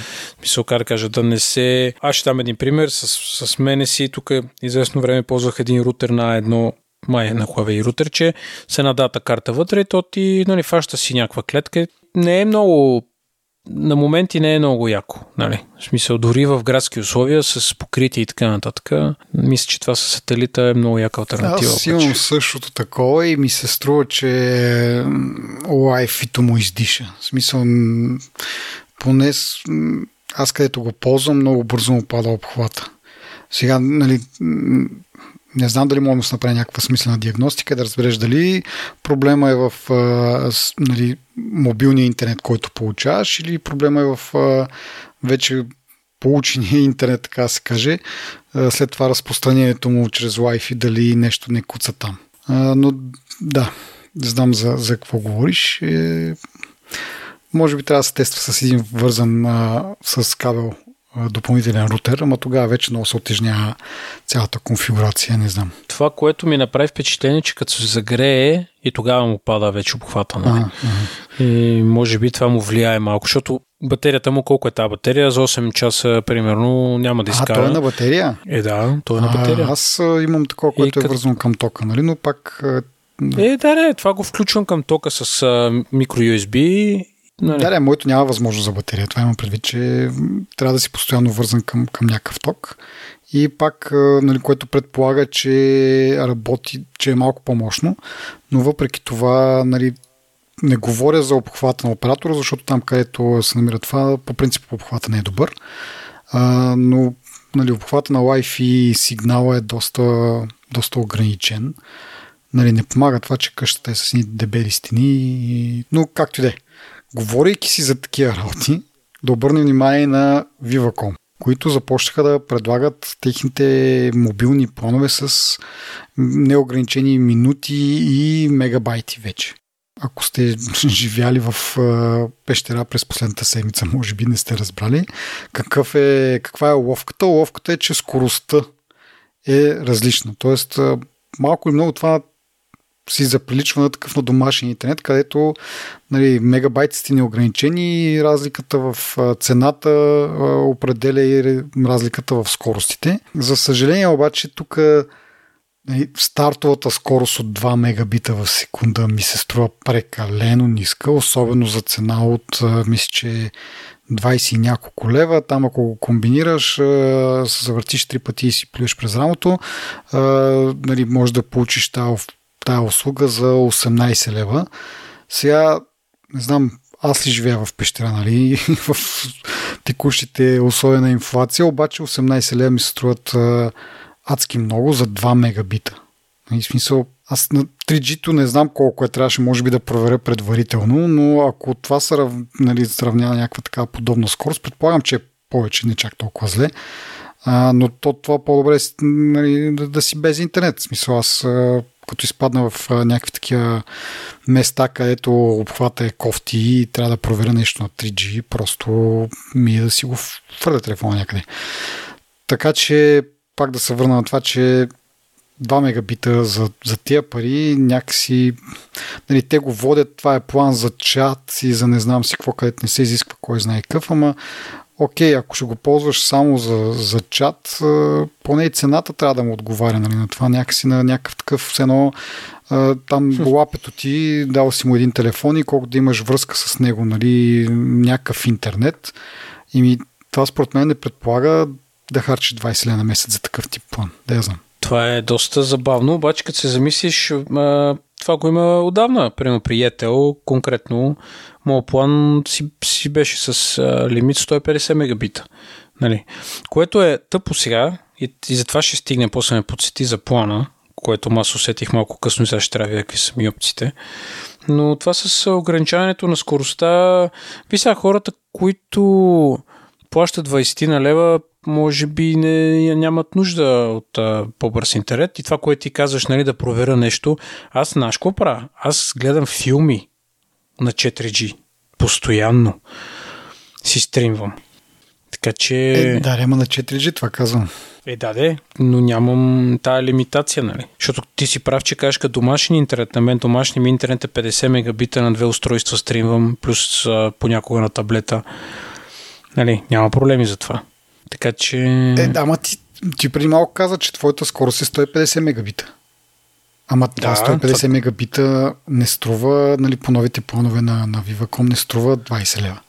Мисля, да кажа, да не се... Аз ще дам един пример. С, с мене си тук известно време ползвах един рутер на едно май на Huawei рутерче, с една дата карта вътре то ти нали, фаща си някаква клетка. Не е много на моменти не е много яко. Нали? В смисъл, дори в градски условия с покритие и така нататък, мисля, че това с сателита е много яка альтернатива. Аз имам същото такова и ми се струва, че лайфито му издиша. В смисъл, поне аз където го ползвам, много бързо му пада обхвата. Сега, нали, не знам дали мога да се направи някаква смислена диагностика, да разбереш дали проблема е в а, с, нали, мобилния интернет, който получаваш, или проблема е в а, вече получения интернет, така се каже, а, след това разпространението му чрез Wi-Fi, дали нещо не куца там. А, но да, знам за, за какво говориш. Е, може би трябва да се тества с един вързан а, с кабел допълнителен рутер, ама тогава вече много се отежнява цялата конфигурация, не знам. Това, което ми направи впечатление, че като се загрее и тогава му пада вече обхвата. Нали? Ага. И може би това му влияе малко, защото батерията му, колко е тази батерия, за 8 часа примерно няма да изкара. А, той е на батерия? Е, да, той е на батерия. А, аз имам такова, което е, е вързано към тока, нали? но пак е, да, не, това го включвам към тока с а, микро USB Нали? Да, да, моето няма възможност за батерия. Това имам предвид, че трябва да си постоянно вързан към, към някакъв ток. И пак, нали, което предполага, че работи, че е малко по-мощно, но въпреки това, нали, не говоря за обхвата на оператора, защото там, където се намира това, по принцип обхвата не е добър. А, но нали, обхвата на Wi-Fi сигнала е доста, доста ограничен. Нали, не помага това, че къщата е с дебели стени, но както и да е говорейки си за такива работи, да обърнем внимание на Viva.com, които започнаха да предлагат техните мобилни планове с неограничени минути и мегабайти вече. Ако сте живяли в пещера през последната седмица, може би не сте разбрали какъв е, каква е ловката. Ловката е, че скоростта е различна. Тоест, малко или много това си заприличва на такъв на домашен интернет, където нали, мегабайт сте неограничени и разликата в цената определя и разликата в скоростите. За съжаление обаче тук нали, стартовата скорост от 2 мегабита в секунда ми се струва прекалено ниска, особено за цена от, мисля, че 20 и няколко лева. Там ако го комбинираш, се завъртиш три пъти и си плюеш през рамото, нали, можеш да получиш тази тая услуга за 18 лева. Сега, не знам, аз ли живея в пещера, нали, в текущите условия на инфлация, обаче 18 лева ми се струват адски много за 2 мегабита. И нали, смисъл, аз на 3G-то не знам колко е, трябваше може би да проверя предварително, но ако това се нали, сравнява някаква така подобна скорост, предполагам, че е повече, не чак толкова зле. А, но то, това по-добре нали, да, да си без интернет. В смисъл, аз като изпадна в някакви такива места, където обхвата е кофти и трябва да проверя нещо на 3G, просто ми е да си го фърля телефона някъде. Така че пак да се върна на това, че 2 мегабита за, за тия пари някакси нали, те го водят, това е план за чат и за не знам си какво, където не се изисква кой знае какъв, ама окей, ако ще го ползваш само за, за чат, поне и цената трябва да му отговаря нали, на това. Някакси на някакъв такъв, все едно, там лапето ти, дал си му един телефон и колко да имаш връзка с него, нали, някакъв интернет. И ми, това според мен не предполага да харчиш 20 лена на месец за такъв тип план. Да я знам. Това е доста забавно, обаче като се замислиш, това го има отдавна. Примерно при Yetel, конкретно, моят план си, си беше с а, лимит 150 мегабита. Нали? Което е тъпо сега и, и затова ще стигне после ме подсети за плана, което аз усетих малко късно и сега ще трябва да видя какви са ми опциите. Но това с ограничаването на скоростта, ви сега хората, които плащат 20 на лева, може би не, нямат нужда от а, по-бърз интернет. И това, което ти казваш, нали, да проверя нещо, аз знаеш какво правя? Аз гледам филми на 4G. Постоянно си стримвам. Така че... Е, да, няма на 4G, това казвам. Е, да, де, но нямам тая лимитация, нали? Защото ти си прав, че кажеш като домашен интернет. На мен домашния ми интернет е 50 мегабита на две устройства стримвам, плюс а, понякога на таблета. Нали, няма проблеми за това. Така че... Е, да, ама ти, ти преди малко каза, че твоята скорост е 150 мегабита. Ама да, 150 това... мегабита не струва, нали, по новите планове на, на Viva.com не струва 20 лева.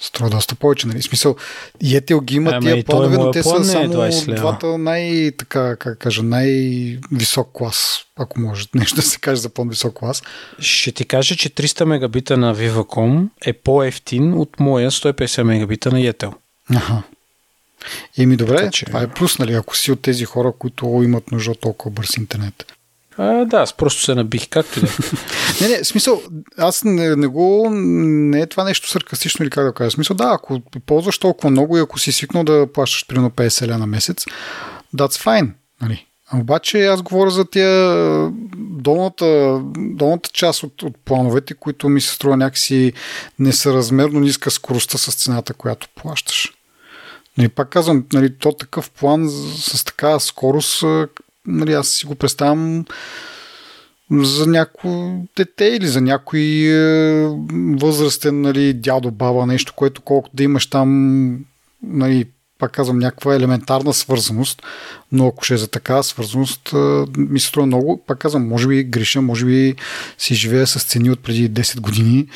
Струва доста повече, нали? В смисъл, Yetel ги има тия планове, но те са е само двата най, така, как кажа, най-висок клас, ако може нещо да се каже за по-висок клас. Ще ти кажа, че 300 мегабита на Viva.com е по-ефтин от моя 150 мегабита на Yetel. Аха. Еми добре, така, че... това е плюс, нали, ако си от тези хора, които имат нужда от толкова бърз интернет. А, да, аз просто се набих, както да. не, не, смисъл, аз не, не го, не е това нещо саркастично или как да кажа. Смисъл, да, ако ползваш толкова много и ако си свикнал да плащаш примерно 50 ля на месец, that's fine, нали. Обаче аз говоря за тия долната, долната част от, от плановете, които ми се струва някакси несъразмерно ниска скоростта с цената, която плащаш. Нали, пак казвам, нали, то такъв план с, с такава скорост, нали, аз си го представям за някой дете или за някой е, възрастен нали, дядо, баба, нещо, което колкото да имаш там нали, пак казвам, някаква елементарна свързаност, но ако ще е за такава свързаност, ми се струва много, пак казвам, може би греша, може би си живея с цени от преди 10 години,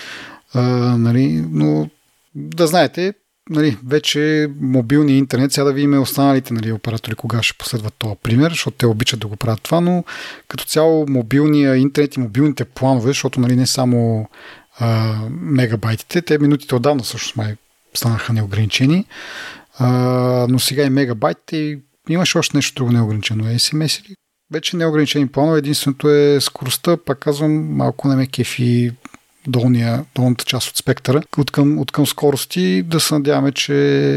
а, нали, но да знаете, нали, вече мобилния интернет, сега да видим останалите нали, оператори кога ще последват този пример, защото те обичат да го правят това, но като цяло мобилния интернет и мобилните планове, защото нали, не само а, мегабайтите, те минутите отдавна всъщност май станаха неограничени, а, но сега и мегабайтите и имаше още нещо друго неограничено. SMS или вече неограничени планове. Единственото е скоростта, пак казвам, малко не ме кефи долния, долната част от спектъра, от към, от към скорости, да се надяваме, че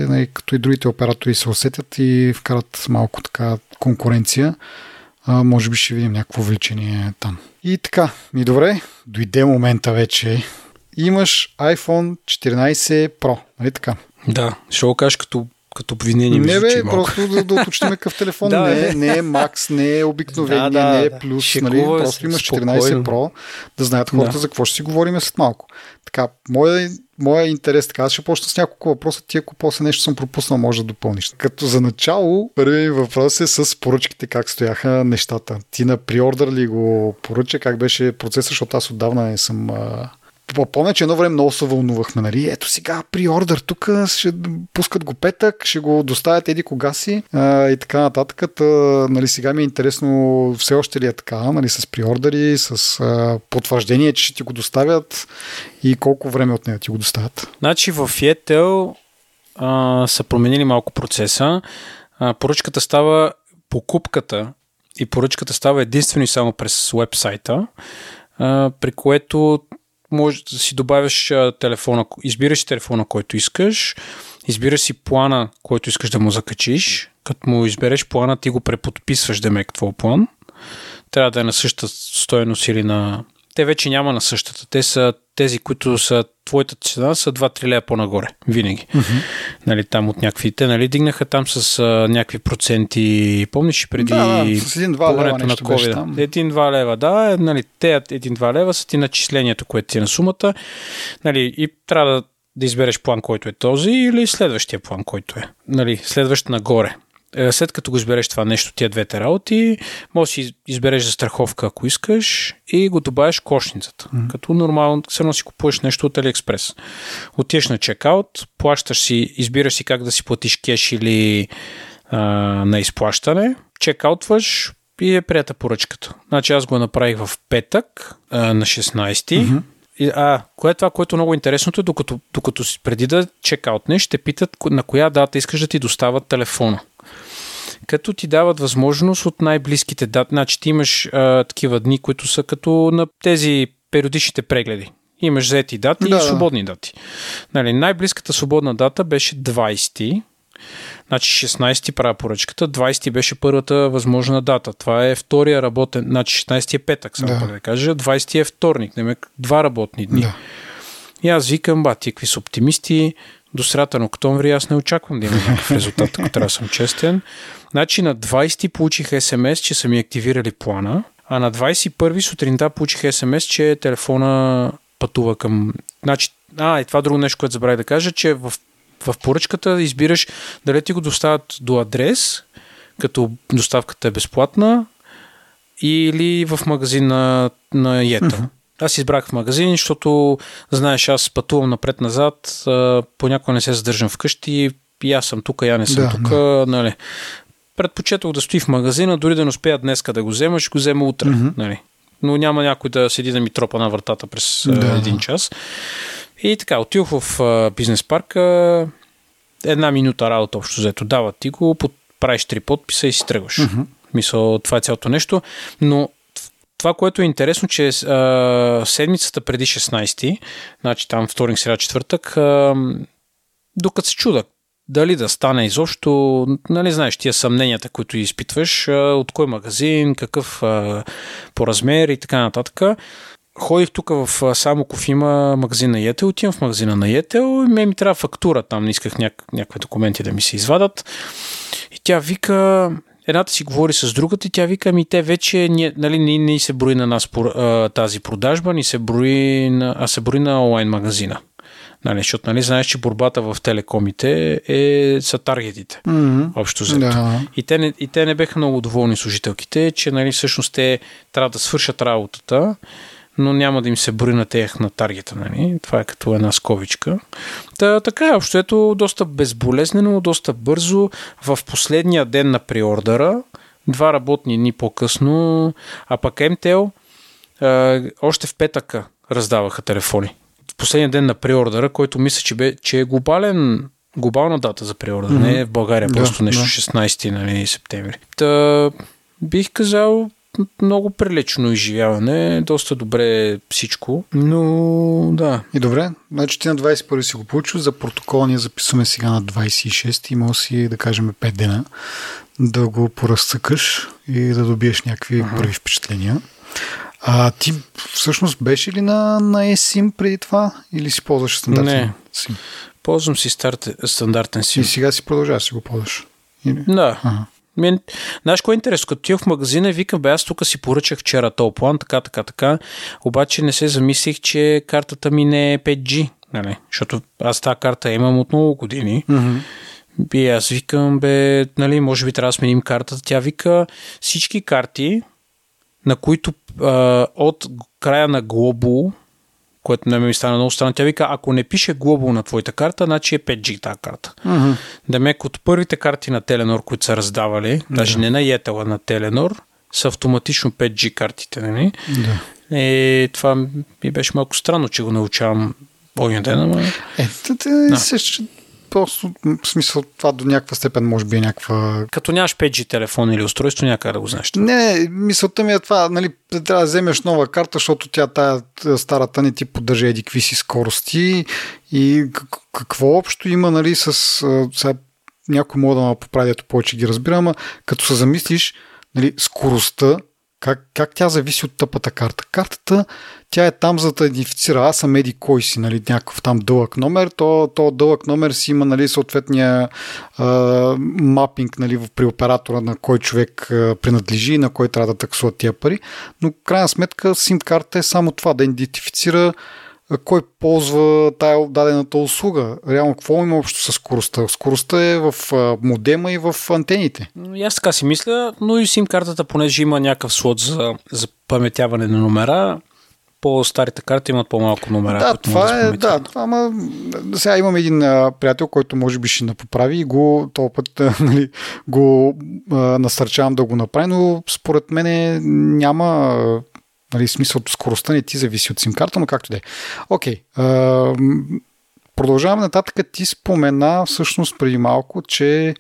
нали, като и другите оператори се усетят и вкарат малко така конкуренция, а, може би ще видим някакво увеличение там. И така, ми добре, дойде момента вече. Имаш iPhone 14 Pro, нали така? Да, ще го кажеш като като обвинение Не бе, просто да, да уточним какъв телефон. да, не, е, не е Max, не е обикновения, да, да, не е. Да, нали? Просто имаш 14 Pro, да знаят хората да. за какво ще си говорим след малко. Така, моя, моя интерес, така, аз ще почна с няколко въпроса, ти ако после нещо съм пропуснал, може да допълниш. Като за начало, първият въпрос е с поръчките, как стояха нещата. Ти на приордър ли го поръча, как беше процесът, защото аз отдавна не съм Помня, че едно време много се вълнувахме, нали? Ето сега при ордер тук ще пускат го петък, ще го доставят еди кога си а, и така нататък. Та, нали, сега ми е интересно все още ли е така, нали, с приордери, с а, потвърждение, че ще ти го доставят и колко време от нея ти го доставят. Значи в Yetel а, са променили малко процеса. А, поръчката става покупката и поръчката става единствено и само през вебсайта, при което може да си добавяш телефона, избираш телефона, който искаш, избираш си плана, който искаш да му закачиш, като му избереш плана, ти го преподписваш демек твой план. Трябва да е на същата стоеност или на... Те вече няма на същата. Те са тези, които са твоята цена, са 2-3 лея по-нагоре. Винаги. Mm-hmm. Нали, там от някакви... Те нали, дигнаха там с а, някакви проценти. Помниш преди да, да, с 1-2 лева на COVID. Един-два лева, да. Нали, те 1-2 лева са ти начислението, което ти е на сумата. Нали, и трябва да да избереш план, който е този или следващия план, който е. Нали, следващ нагоре. Е, след като го избереш това нещо, тия двете работи, може да избереш за страховка, ако искаш, и го добавиш кошницата. Mm-hmm. Като нормално, все си купуваш нещо от AliExpress. Отиеш на чекаут, плащаш си, избираш си как да си платиш кеш или а, на изплащане, чекаутваш и е прията поръчката. Значи аз го направих в петък а, на 16 mm-hmm. А, кое е това, което е много интересното, е, докато, докато преди да чекаутнеш, ще питат на коя дата искаш да ти доставят телефона като ти дават възможност от най-близките дати. Значи ти имаш а, такива дни, които са като на тези периодичните прегледи. Имаш заети дати да, и свободни дати. Нали, най-близката свободна дата беше 20 Значи 16 ти правя поръчката, 20 беше първата възможна дата. Това е втория работен, значи 16 е петък, само да. да кажа, 20 е вторник, не два работни дни. Да. И аз викам, ба, ти какви са оптимисти, до средата на октомври аз не очаквам да има някакъв резултат, ако трябва да съм честен. Значи на 20 получих СМС, че са ми активирали плана, а на 21 сутринта получих СМС, че телефона пътува към... Значи, а, и това друго нещо, което забравя да кажа, че в, в поръчката избираш дали ти го доставят до адрес, като доставката е безплатна, или в магазин на, на Ета. Аз избрах в магазин, защото, знаеш, аз пътувам напред-назад, понякога не се задържам вкъщи, и аз съм тук, я не съм да, тук, да. нали. Предпочетох да стои в магазина, дори да не успея днес да го взема, ще го взема утре, mm-hmm. нали. Но няма някой да седи да ми тропа на вратата през да. един час. И така, отидох в бизнес парка, една минута работа общо взето. Дават ти го, правиш три подписа и си тръгваш. Mm-hmm. Мисъл, това е цялото нещо. Но това, което е интересно, че а, седмицата преди 16, значи там вторник, среда, четвъртък, а, докато се чудак дали да стане изобщо, нали знаеш тия съмненията, които изпитваш, от кой магазин, какъв по размер и така нататък. Ходих тук в Самоков има магазин на Етел, отивам в магазина на Етел и ме ми трябва фактура, там не исках няк- някакви документи да ми се извадат. И тя вика, едната си говори с другата и тя вика, ми те вече нали, не, не се брои на нас тази продажба, ни се брои на, а се брои на онлайн магазина. Нали, защото нали, знаеш, че борбата в телекомите е, са таргетите. Mm-hmm. Общо взето. Да. И, те не, и те не беха много доволни служителките, че нали, всъщност те трябва да свършат работата, но няма да им се брои на тех на таргета. Нали? Това е като една сковичка. Та, така е, общо ето доста безболезнено, доста бързо. В последния ден на приордъра, два работни дни по-късно, а пък МТЛ още в петъка раздаваха телефони последния ден на преордера, който мисля, че, бе, че е глобален, глобална дата за преордер, mm-hmm. не е в България, да, просто нещо да. 16 нали, септември. Та, бих казал, много прилично изживяване, доста добре всичко, но да. И добре, значи ти на 21 си го получил, за протокол ние записваме сега на 26 и може си да кажем 5 дена да го поразцъкаш и да добиеш някакви първи впечатления. А ти всъщност беше ли на, на eSIM преди това или си ползваш стандартен Не. SIM? Ползвам си старте, стандартен SIM. И сега си продължаваш си го ползваш? Или? Да. Ага. Мен, знаеш кое е интересно? Като тия в магазина и викам, бе, аз тук си поръчах вчера този план, така, така, така, обаче не се замислих, че картата ми не е 5G, нали? Защото аз тази карта имам от много години. Mm-hmm. И аз викам, бе, нали, може би трябва да сменим картата. Тя вика, всички карти, на които а, от края на Global, което не ми стана много странно, тя вика, ако не пише Global на твоята карта, значи е 5G тази карта. Uh-huh. Демек от първите карти на Теленор, които са раздавали, uh-huh. даже не на Yetela, на Теленор, са автоматично 5G картите. Нали? Да. Е, това ми беше малко странно, че го научавам огня ден, ама... Е, да. също просто в смисъл това до някаква степен може би е някаква... Като нямаш 5G телефон или устройство, някъде да го знаеш. Не, мисълта ми е това, нали, трябва да вземеш нова карта, защото тя тая старата не ти поддържа еди какви си скорости и какво общо има, нали, с... Сега, някой мога да ме поправи, ето повече ги разбирам, ама като се замислиш, нали, скоростта как, как тя зависи от тъпата карта? Картата, тя е там за да идентифицира. Аз съм еди кой си, нали, някакъв там дълъг номер. То, то дълъг номер си има нали, съответния а, мапинг нали, при оператора на кой човек а, принадлежи и на кой трябва да таксува тия пари. Но крайна сметка сим карта е само това, да идентифицира кой ползва тая дадената услуга. Реално, какво има общо с скоростта? Скоростта е в модема и в антените. И аз така си мисля, но и сим картата, понеже има някакъв слот за, за паметяване на номера, по-старите карти имат по-малко номера. Да, това да е, да, това, ама сега имам един а, приятел, който може би ще напоправи и го този път а, нали, го а, насърчавам да го направи, но според мен няма Нали, смисъл, скоростта не ти зависи от сим карта, но както да е. Окей. Продължаваме нататък. Ти спомена всъщност преди малко, че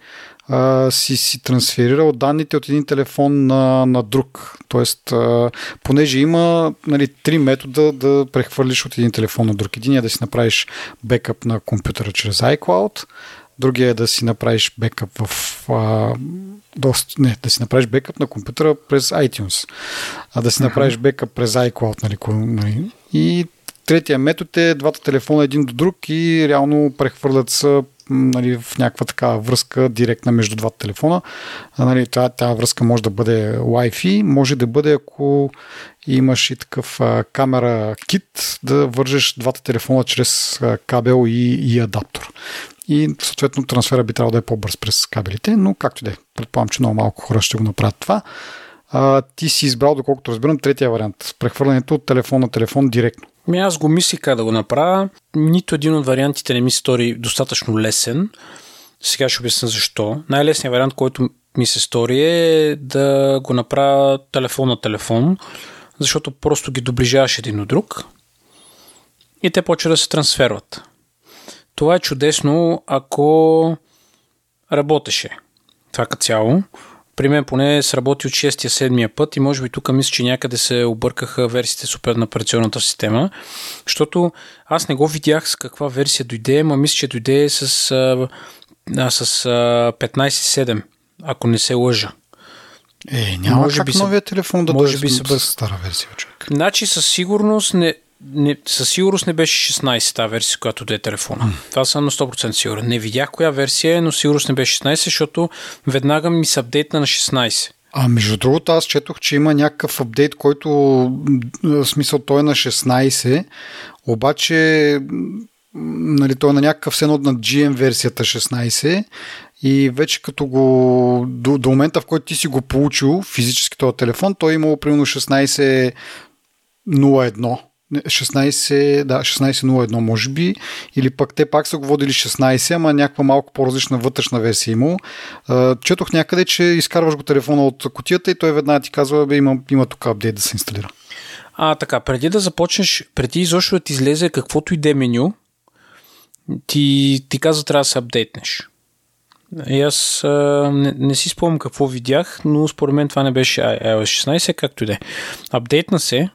а, си, си трансферирал данните от един телефон на, на друг. Тоест, а, понеже има нали, три метода да прехвърлиш от един телефон на друг. Един е да си направиш бекъп на компютъра чрез iCloud, другия е да си направиш бекъп в а, доста, не, да си направиш бекъп на компютъра през iTunes, а да си направиш бекъп през iCloud, нали, нали. И третия метод е двата телефона един до друг и реално прехвърлят се нали, в някаква такава връзка директна между двата телефона. Нали, тази, тази връзка може да бъде Wi-Fi, може да бъде ако имаш и такъв а, камера кит, да вържеш двата телефона чрез а, кабел и, и адаптор и съответно трансфера би трябвало да е по-бърз през кабелите, но както и да е. Предполагам, че много малко хора ще го направят това. А, ти си избрал, доколкото разбирам, третия вариант. Прехвърлянето от телефон на телефон директно. Ми аз го мислих как да го направя. Нито един от вариантите не ми стори достатъчно лесен. Сега ще обясня защо. Най-лесният вариант, който ми се стори е да го направя телефон на телефон, защото просто ги доближаваш един от друг и те почват да се трансферват. Това е чудесно, ако работеше. Това като цяло. При мен поне сработи от 6-7 път и може би тук мисля, че някъде се объркаха версиите с операционната система, защото аз не го видях с каква версия дойде, ама мисля, че дойде с, а, с а, 15.7, ако не се лъжа. Е, няма може как би новия телефон да може би се бър... стара версия, човек. Значи със сигурност не, не, със сигурност не беше 16-та версия, която да е телефона. Mm. Това съм на 100% сигурен. Не видях коя версия е, но сигурност не беше 16, защото веднага ми се апдейтна на 16. А между другото, аз четох, че има някакъв апдейт, който в смисъл той е на 16, обаче нали, той е на някакъв сен на GM версията 16 и вече като го до, до момента, в който ти си го получил физически този телефон, той е имал примерно 16.01 16, да, 16.01 може би, или пък те пак са го водили 16, ама някаква малко по-различна вътрешна версия имал. Четох някъде, че изкарваш го телефона от котията и той веднага ти казва, бе, има, има тук апдейт да се инсталира. А, така, преди да започнеш, преди изобщо да ти излезе каквото и да е меню, ти, ти казва трябва да се апдейтнеш. И аз а, не, не си спомням какво видях, но според мен това не беше iOS 16, както и да е. Апдейтна се,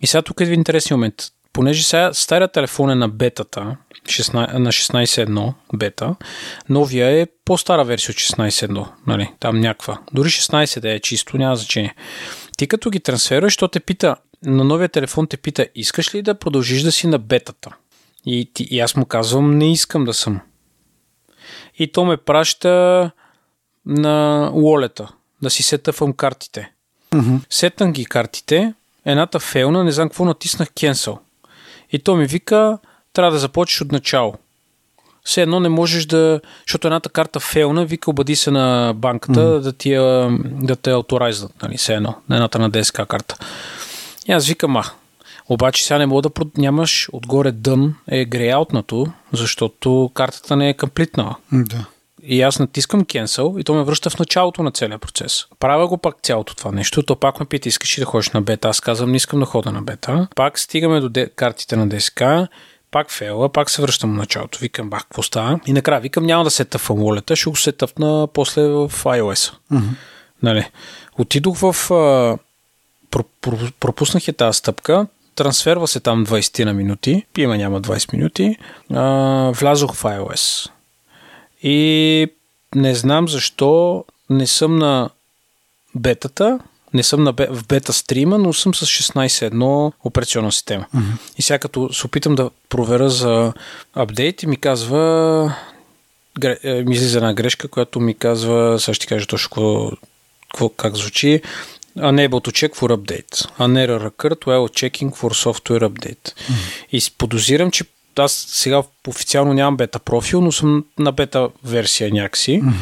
и сега тук е интересен момент. Понеже сега стария телефон е на бетата, 16, на 16.1 бета, новия е по-стара версия от 16.1, нали, там някаква. Дори 16 да е чисто, няма значение. Ти като ги трансферваш, то те пита, на новия телефон те пита, искаш ли да продължиш да си на бетата? И, ти, и аз му казвам, не искам да съм. И то ме праща на уолета, да си сетъфам картите. Mm-hmm. Сетам ги картите, едната фейлна, не знам какво натиснах cancel. И то ми вика, трябва да започнеш от начало. Все едно не можеш да, защото едната карта фейлна, вика обади се на банката mm. да, ти, да те ауторайзнат, нали, все едно, на едната на ДСК карта. И аз викам, а, обаче сега не мога да прод... нямаш отгоре дън е греяутнато, защото картата не е комплитнала. Да. И аз натискам cancel и то ме връща в началото на целия процес. Правя го пак цялото това нещо, то пак ме пита, искаш ли да ходиш на бета? Аз казвам, не искам да хода на бета. Пак стигаме до де... картите на ДСК, пак фейла, пак се връщам в началото. Викам, бах, какво става? И накрая викам, няма да се тъфа волята, ще го се тъпна после в iOS. Mm-hmm. Нали? Отидох в... А, пропуснах я тази стъпка, трансферва се там 20 на минути, има няма 20 минути, а, влязох в iOS. И не знам защо не съм на бетата, не съм на, в бета стрима, но съм с 16.1 операционна система. Mm-hmm. И сега като се опитам да проверя за апдейт и ми казва е, ми излиза една грешка, която ми казва, сега ще кажа точно какво, как звучи, Unable to check for update. An error occurred while checking for software update. Mm-hmm. И подозирам, че аз сега официално нямам бета профил, но съм на бета версия някакси. Mm-hmm.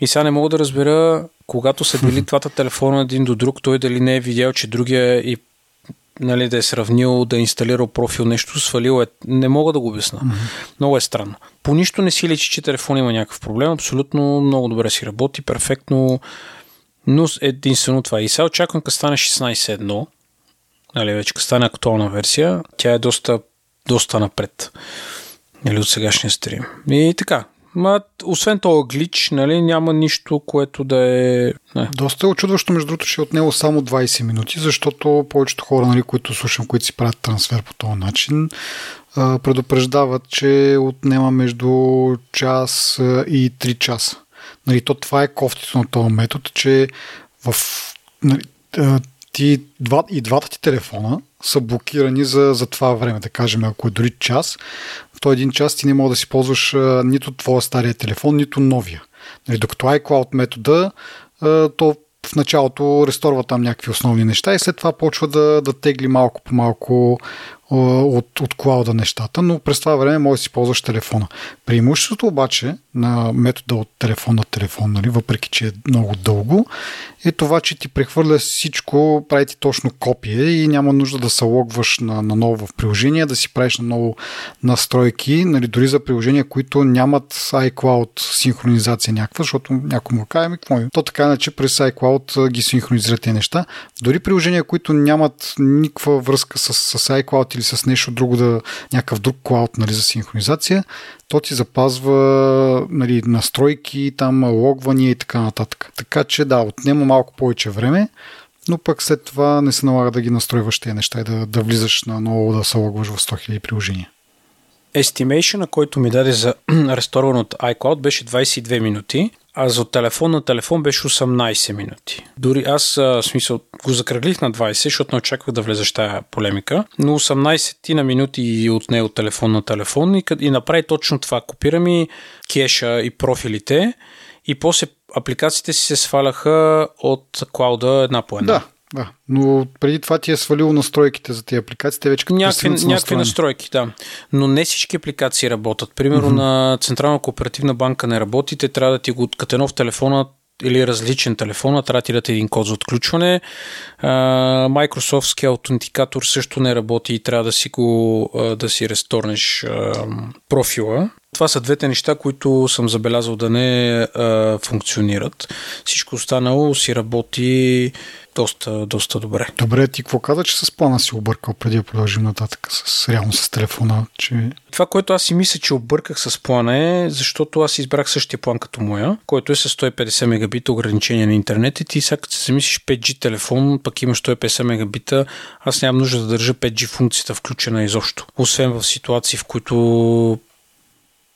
И сега не мога да разбера, когато са били двата телефона един до друг, той дали не е видял, че другия и нали, да е сравнил, да е инсталирал профил, нещо свалил е. Не мога да го обясна. Mm-hmm. Много е странно. По нищо не си личи, че телефон има някакъв проблем. Абсолютно много добре си работи, перфектно. Но единствено това. И сега очаквам, като стане 16.1, нали, вече като стане актуална версия, тя е доста доста напред. Нали, от сегашния стрим. И така. Ма, освен това глич, нали, няма нищо, което да е... Не. Доста е очудващо, между другото, че е отнело само 20 минути, защото повечето хора, нали, които слушам, които си правят трансфер по този начин, предупреждават, че отнема между час и 3 часа. Нали, то това е кофтито на този метод, че в нали, ти, два, и двата ти телефона са блокирани за, за това време, да кажем, ако е дори час, в този един час ти не мога да си ползваш а, нито твоя стария телефон, нито новия. Нали, докато iCloud метода, а, то в началото ресторва там някакви основни неща и след това почва да, да тегли малко по малко от, от клауда нещата, но през това време може да си ползваш телефона. Преимуществото обаче на метода от телефон на телефон, нали, въпреки че е много дълго, е това, че ти прехвърля всичко, прави ти точно копие и няма нужда да се логваш на, на ново в приложение, да си правиш на ново настройки, нали, дори за приложения, които нямат iCloud синхронизация някаква, защото някой му каже, какво е? То така иначе през iCloud ги синхронизира тези неща. Дори приложения, които нямат никаква връзка с, с iCloud или или с нещо друго, да, някакъв друг клауд нали, за синхронизация, то ти запазва нали, настройки, там логвания и така нататък. Така че да, отнема малко повече време, но пък след това не се налага да ги настройваш тези неща и да, да влизаш на ново да се логваш в 100 000 приложения. Estimation, който ми даде за ресторан от iCloud, беше 22 минути, а за телефон на телефон беше 18 минути. Дори аз, в смисъл, го закръглих на 20, защото не очаквах да влезе в тая полемика, но 18 ти на минути от него телефон на телефон и, и направи точно това. Копира ми кеша и профилите и после апликациите си се сваляха от клауда една по една. Да, да, но преди това ти е свалило настройките за тези апликации, те вече като някакви, някакви настройки, да. Но не всички апликации работят. Примерно mm-hmm. на Централна кооперативна банка не работи, те трябва да ти го като едно в телефона или различен телефон, трябва да ти дадат един код за отключване. Microsoftския аутентикатор също не работи и трябва да си го да си ресторнеш профила. Това са двете неща, които съм забелязал да не а, функционират. Всичко останало си работи доста, доста добре. Добре, ти какво каза, че с плана си объркал преди да продължим нататък с, реално с телефона? Че... Това, което аз си мисля, че обърках с плана е, защото аз избрах същия план като моя, който е с 150 мегабита ограничение на интернет и ти сега като се замислиш 5G телефон, пък имаш 150 мегабита, аз нямам нужда да държа 5G функцията включена изобщо. Освен в ситуации, в които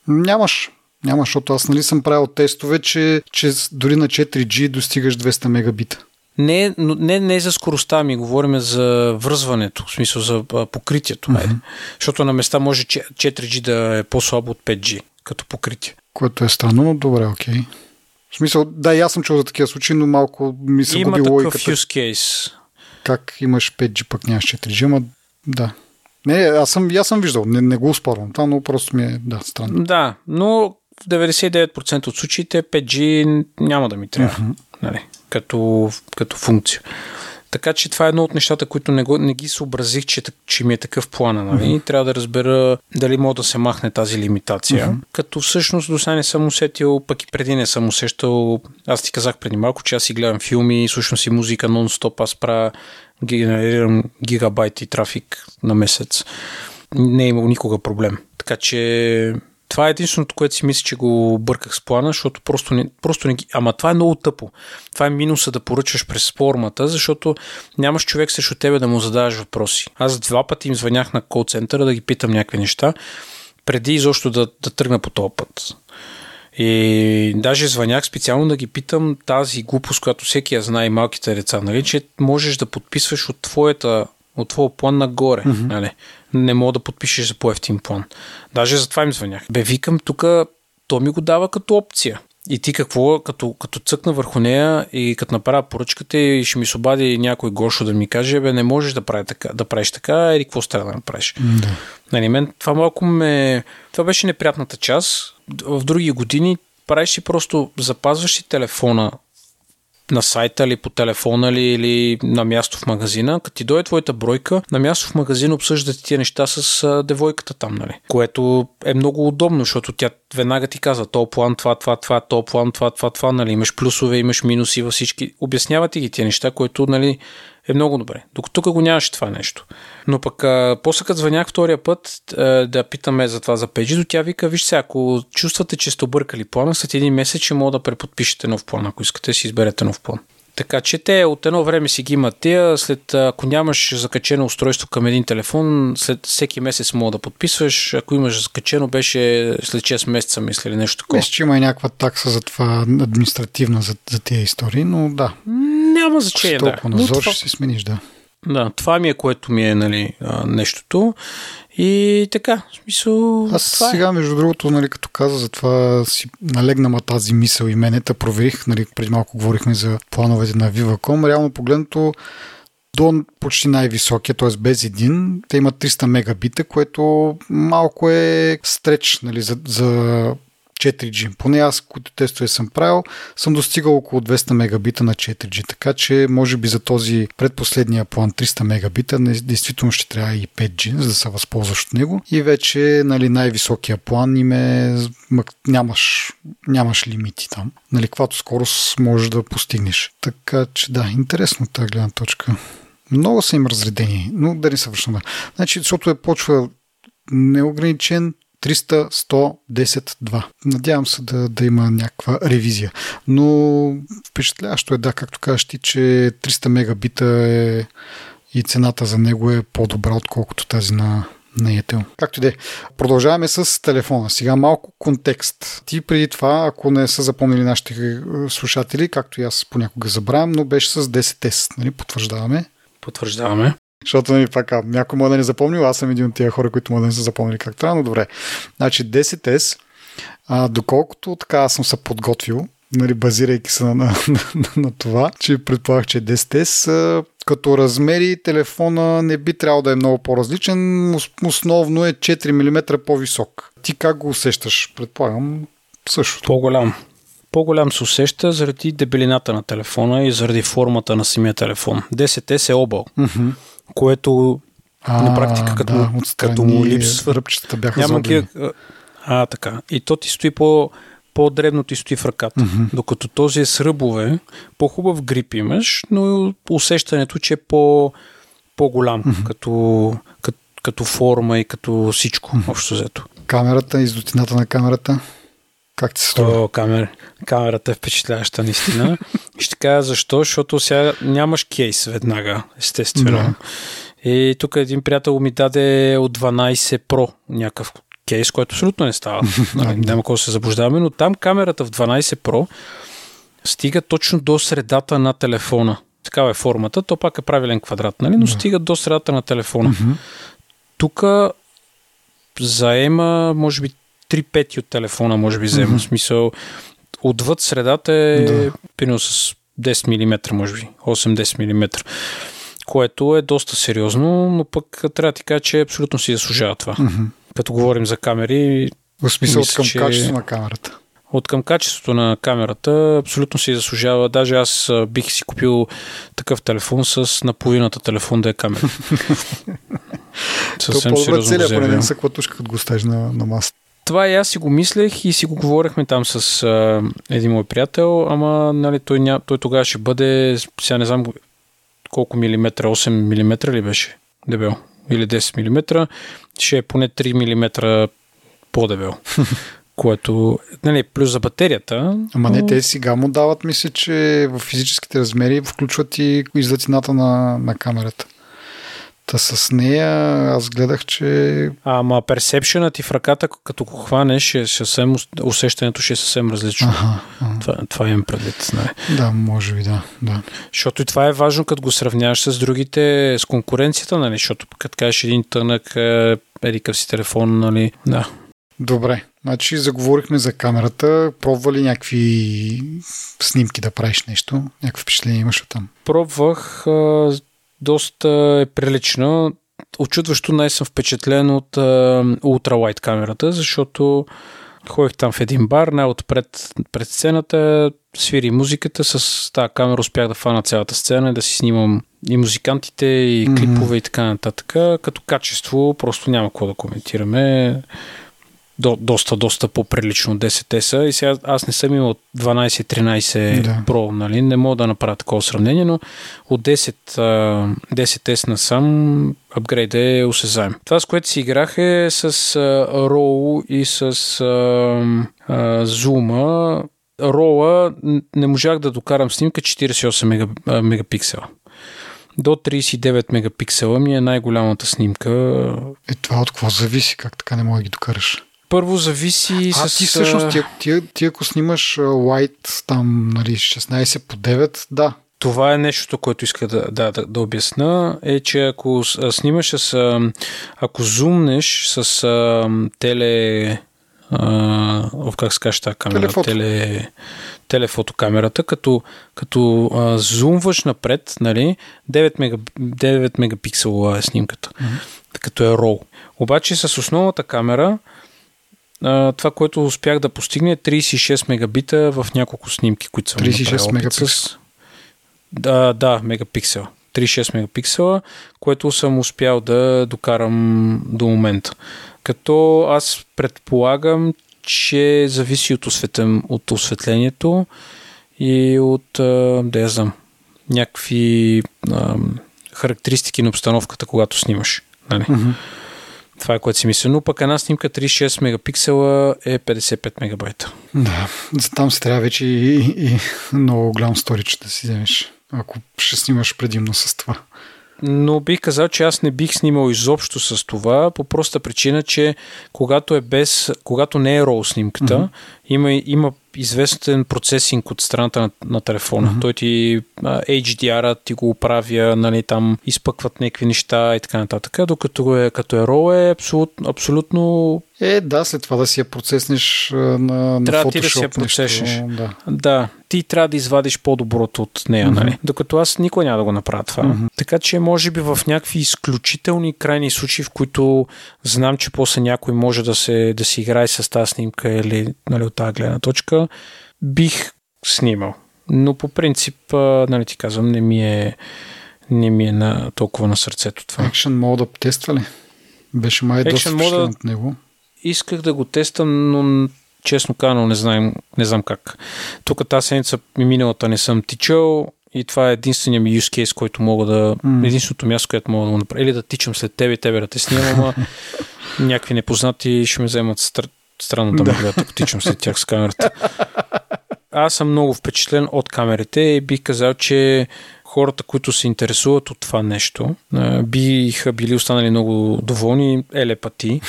Нямаш. Няма, защото аз нали съм правил тестове, че, че дори на 4G достигаш 200 мегабита. Не, не, не за скоростта ми, говорим за връзването, в смисъл за покритието. Mm-hmm. Защото на места може 4G да е по-слабо от 5G като покритие. Което е странно, но добре, окей. В смисъл, да, и аз съм чул за такива случаи, но малко ми се Има губи логиката. Има use case. Как имаш 5G, пък нямаш 4G, ама да. Не, аз съм, аз съм виждал, не, не го спорвам това, но просто ми е, да, странно. Да, но в 99% от случаите 5G няма да ми трябва, uh-huh. нали, като, като функция. Така че това е едно от нещата, които не, го, не ги съобразих, че, че ми е такъв план. Нали? Uh-huh. Трябва да разбера дали мога да се махне тази лимитация. Uh-huh. Като всъщност до сега не съм усетил, пък и преди не съм усещал. Аз ти казах преди малко, че аз си гледам филми, слушам си музика нон-стоп, аз правя генерирам гигабайти трафик на месец. Не е имал никога проблем. Така че това е единственото, което си мисля, че го бърках с плана, защото просто не, просто не ги... Ама това е много тъпо. Това е минуса да поръчаш през формата, защото нямаш човек срещу тебе да му задаваш въпроси. Аз два пъти им звънях на кол центъра да ги питам някакви неща, преди изобщо да, да тръгна по този път. И даже звънях специално да ги питам тази глупост, която всеки я знае и малките деца, нали, че можеш да подписваш от твоята от твоя план нагоре. Mm-hmm. Нали? Не мога да подпишеш за по-ефтин план. Даже затова им звънях. Бе, викам, тук то ми го дава като опция. И ти какво, като, като цъкна върху нея и като направя поръчката и ще ми се обади някой гошо да ми каже, бе, не можеш да, прави така, да правиш така, или какво трябва да направиш. Да. Нали, мен това малко ме... Това беше неприятната част. В други години правиш си просто, запазваш си телефона на сайта или по телефона ли, или на място в магазина, като ти дойде твоята бройка, на място в магазина обсъждате тия неща с а, девойката там, нали? Което е много удобно, защото тя веднага ти казва, то план, това, това, това, то план, това, това, това, нали? Имаш плюсове, имаш минуси във всички. Обяснява ти ги тия неща, което, нали, е много добре. Докато тук го нямаше това нещо. Но пък а, после като звънях втория път а, да питаме за това за педжи, до тя вика, виж сега, ако чувствате, че сте объркали плана, след един месец ще мога да преподпишете нов план, ако искате си изберете нов план. Така че те от едно време си ги имат тия, след ако нямаш закачено устройство към един телефон, след всеки месец мога да подписваш, ако имаш закачено беше след 6 месеца, мисля или нещо такова. Мисля, че има и някаква такса за това административна за, за тези истории, но да. Няма значение, да. Назор това... ще си смениш, да. Да, това ми е което ми е нали, нещото. И така, в смисъл. Аз това е. сега, между другото, нали, като каза за това, си налегна ма тази мисъл и мене, та проверих, нали, преди малко говорихме за плановете на Viva.com. Реално погледнато, до почти най-високия, т.е. без един, те имат 300 мегабита, което малко е стреч нали, за, за 4G. Поне аз, които тестове съм правил, съм достигал около 200 мегабита на 4G, така че може би за този предпоследния план 300 мегабита не, действително ще трябва и 5G, за да се възползваш от него. И вече нали, най-високия план им е нямаш, нямаш лимити там. Нали, каквато скорост можеш да постигнеш. Така че да, интересно тази гледна точка. Много са им разредени, но да не съвършено. Значи, защото е почва неограничен 300, 100, 10, 2. Надявам се да, да има някаква ревизия. Но впечатляващо е, да, както кажеш ти, че 300 мегабита е и цената за него е по-добра, отколкото тази на, на Yetel. Както е. Продължаваме с телефона. Сега малко контекст. Ти преди това, ако не са запомнили нашите е, слушатели, както и аз понякога забравям, но беше с 10S. Нали? Потвърждаваме. Потвърждаваме. Защото нали, пак, някой може да не запомнил, аз съм един от тия хора, които може да не са запомнили как трябва, но добре. Значи 10S, а, доколкото така съм се подготвил, нали, базирайки се на, на, на, на това, че предполагах, че 10S а, като размери телефона не би трябвало да е много по-различен, основно е 4 мм по-висок. Ти как го усещаш? Предполагам също. По-голям. По-голям се усеща заради дебелината на телефона и заради формата на самия телефон. 10S е объл. Mm-hmm което а, на практика като, да, като му липсва. Ръбчетата бяха Няма ги, а, така. И то ти стои по, по-дребно ти стои в ръката. Mm-hmm. Докато този е с ръбове, по-хубав грип имаш, но усещането, че е по, по-голям mm-hmm. като, като, като форма и като всичко, mm-hmm. общо взето. Камерата, издотината на камерата? Как ти се струва? камер, камерата е впечатляваща, наистина. Ще кажа защо, защото сега нямаш кейс веднага, естествено. Да. И тук един приятел ми даде от 12 Pro някакъв кейс, който абсолютно не става. Нали, няма какво да се заблуждаваме, но там камерата в 12 Pro стига точно до средата на телефона. Такава е формата. То пак е правилен квадрат, нали? но стига до средата на телефона. Тук заема, може би, 3 пети от телефона, може би, взема. Mm-hmm. смисъл, отвъд средата е да. пино с 10 мм, може би, 8-10 мм. Което е доста сериозно, но пък трябва да ти кажа, че абсолютно си заслужава това. Mm-hmm. Като говорим за камери. В смисъл мисля, от към че... качество на камерата. От към качеството на камерата абсолютно си заслужава. Даже аз бих си купил такъв телефон с наполовината телефон да е камера. Съвсем То по-добре целият, поне не са клатушка, като го стежи на, на масата това и аз си го мислех и си го говорихме там с а, един мой приятел, ама нали, той, ня, той тогава ще бъде, сега не знам колко милиметра, 8 милиметра ли беше дебел или 10 милиметра, ще е поне 3 милиметра по-дебел. което, нали, плюс за батерията. Ама но... не, те сега му дават, мисля, че в физическите размери включват и излътината на, на камерата. Та с нея аз гледах, че... Ама персепшена ти в ръката, като го хванеш, е съвсем, усещането ще е съвсем различно. Ага, ага. Това, това имам предвид. Не. Да, може би, да, да. Защото и това е важно, като го сравняваш с другите, с конкуренцията, нали? Защото като кажеш един тънък, е, еди си телефон, нали? Да. Добре, значи заговорихме за камерата. Пробва ли някакви снимки да правиш нещо? Някакво впечатление имаш от там? Пробвах доста е прилична. Очудващо най съм впечатлен от ултралайт камерата, защото ходих там в един бар, най-отпред пред сцената, свири музиката, с тази камера успях да фана цялата сцена и да си снимам и музикантите, и клипове mm-hmm. и така нататък. Като качество просто няма какво да коментираме до, доста, доста по-прилично 10S и сега аз не съм имал 12-13 да. Pro, нали? не мога да направя такова сравнение, но от 10, 10S насам апгрейд е осезаем. Това, с което си играх е с RAW и с uh, uh, Zoom. RAW не можах да докарам снимка 48 мега, мегапиксела. До 39 мегапиксела ми е най-голямата снимка. Е, това от какво зависи? Как така не мога да ги докараш? Първо зависи а, с... ти всъщност, ти, ти, ти ако снимаш White там, нали, 16 по 9, да. Това е нещото, което иска да, да, да, да обясна, е, че ако снимаш с... Ако зумнеш с а, теле... А, как се каже тази камера? Телефото. Теле, телефотокамерата, като, като а, зумваш напред, нали, 9, мега, 9 мегапиксела е снимката, mm-hmm. като е RAW. Обаче с основната камера това, което успях да постигне е 36 мегабита в няколко снимки, които съм 36 мегапиксела? Да, да, мегапиксел. 36 мегапиксела, което съм успял да докарам до момента. Като аз предполагам, че зависи от, осветен, от осветлението и от, да я знам, някакви характеристики на обстановката, когато снимаш. Нали? Mm-hmm. Това е което си мисля. Но пък една снимка 36 мегапиксела е 55 мегабайта. Да, за там си трябва вече и, и много голям сторич да си вземеш, ако ще снимаш предимно с това. Но бих казал, че аз не бих снимал изобщо с това, по проста причина, че когато е без, когато не е RAW снимката, mm-hmm. Има, има известен процесинг от страната на, на телефона. Mm-hmm. Той ти HDR-а ти го оправя, нали, там изпъкват някакви неща и така нататък. Докато е, като е RAW е абсолютно, абсолютно е, да, след това да си я процеснеш на, на трябва Photoshop. ти да си я процеснеш. Нещо, да. да, ти трябва да извадиш по-доброто от нея, mm-hmm. нали? Докато аз никой няма да го направя това. Mm-hmm. Така че, може би в някакви изключителни крайни случаи, в които знам, че после някой може да се, да си играе с тази снимка или нали, от тази гледна точка, бих снимал. Но по принцип, нали ти казвам, не ми е, не ми е на, толкова на сърцето това. Action мода тества ли? Беше май Action доста мода... от него исках да го тествам, но честно казано не знам, не знам как. Тук тази седмица ми миналата не съм тичал и това е единствения ми use case, който мога да... Mm. Единственото място, което мога да го направя. Или да тичам след тебе и тебе да те снимам, някакви непознати ще ме вземат стр... странно да. ме гледат, ако тичам след тях с камерата. Аз съм много впечатлен от камерите и бих казал, че хората, които се интересуват от това нещо, биха били останали много доволни, еле пъти.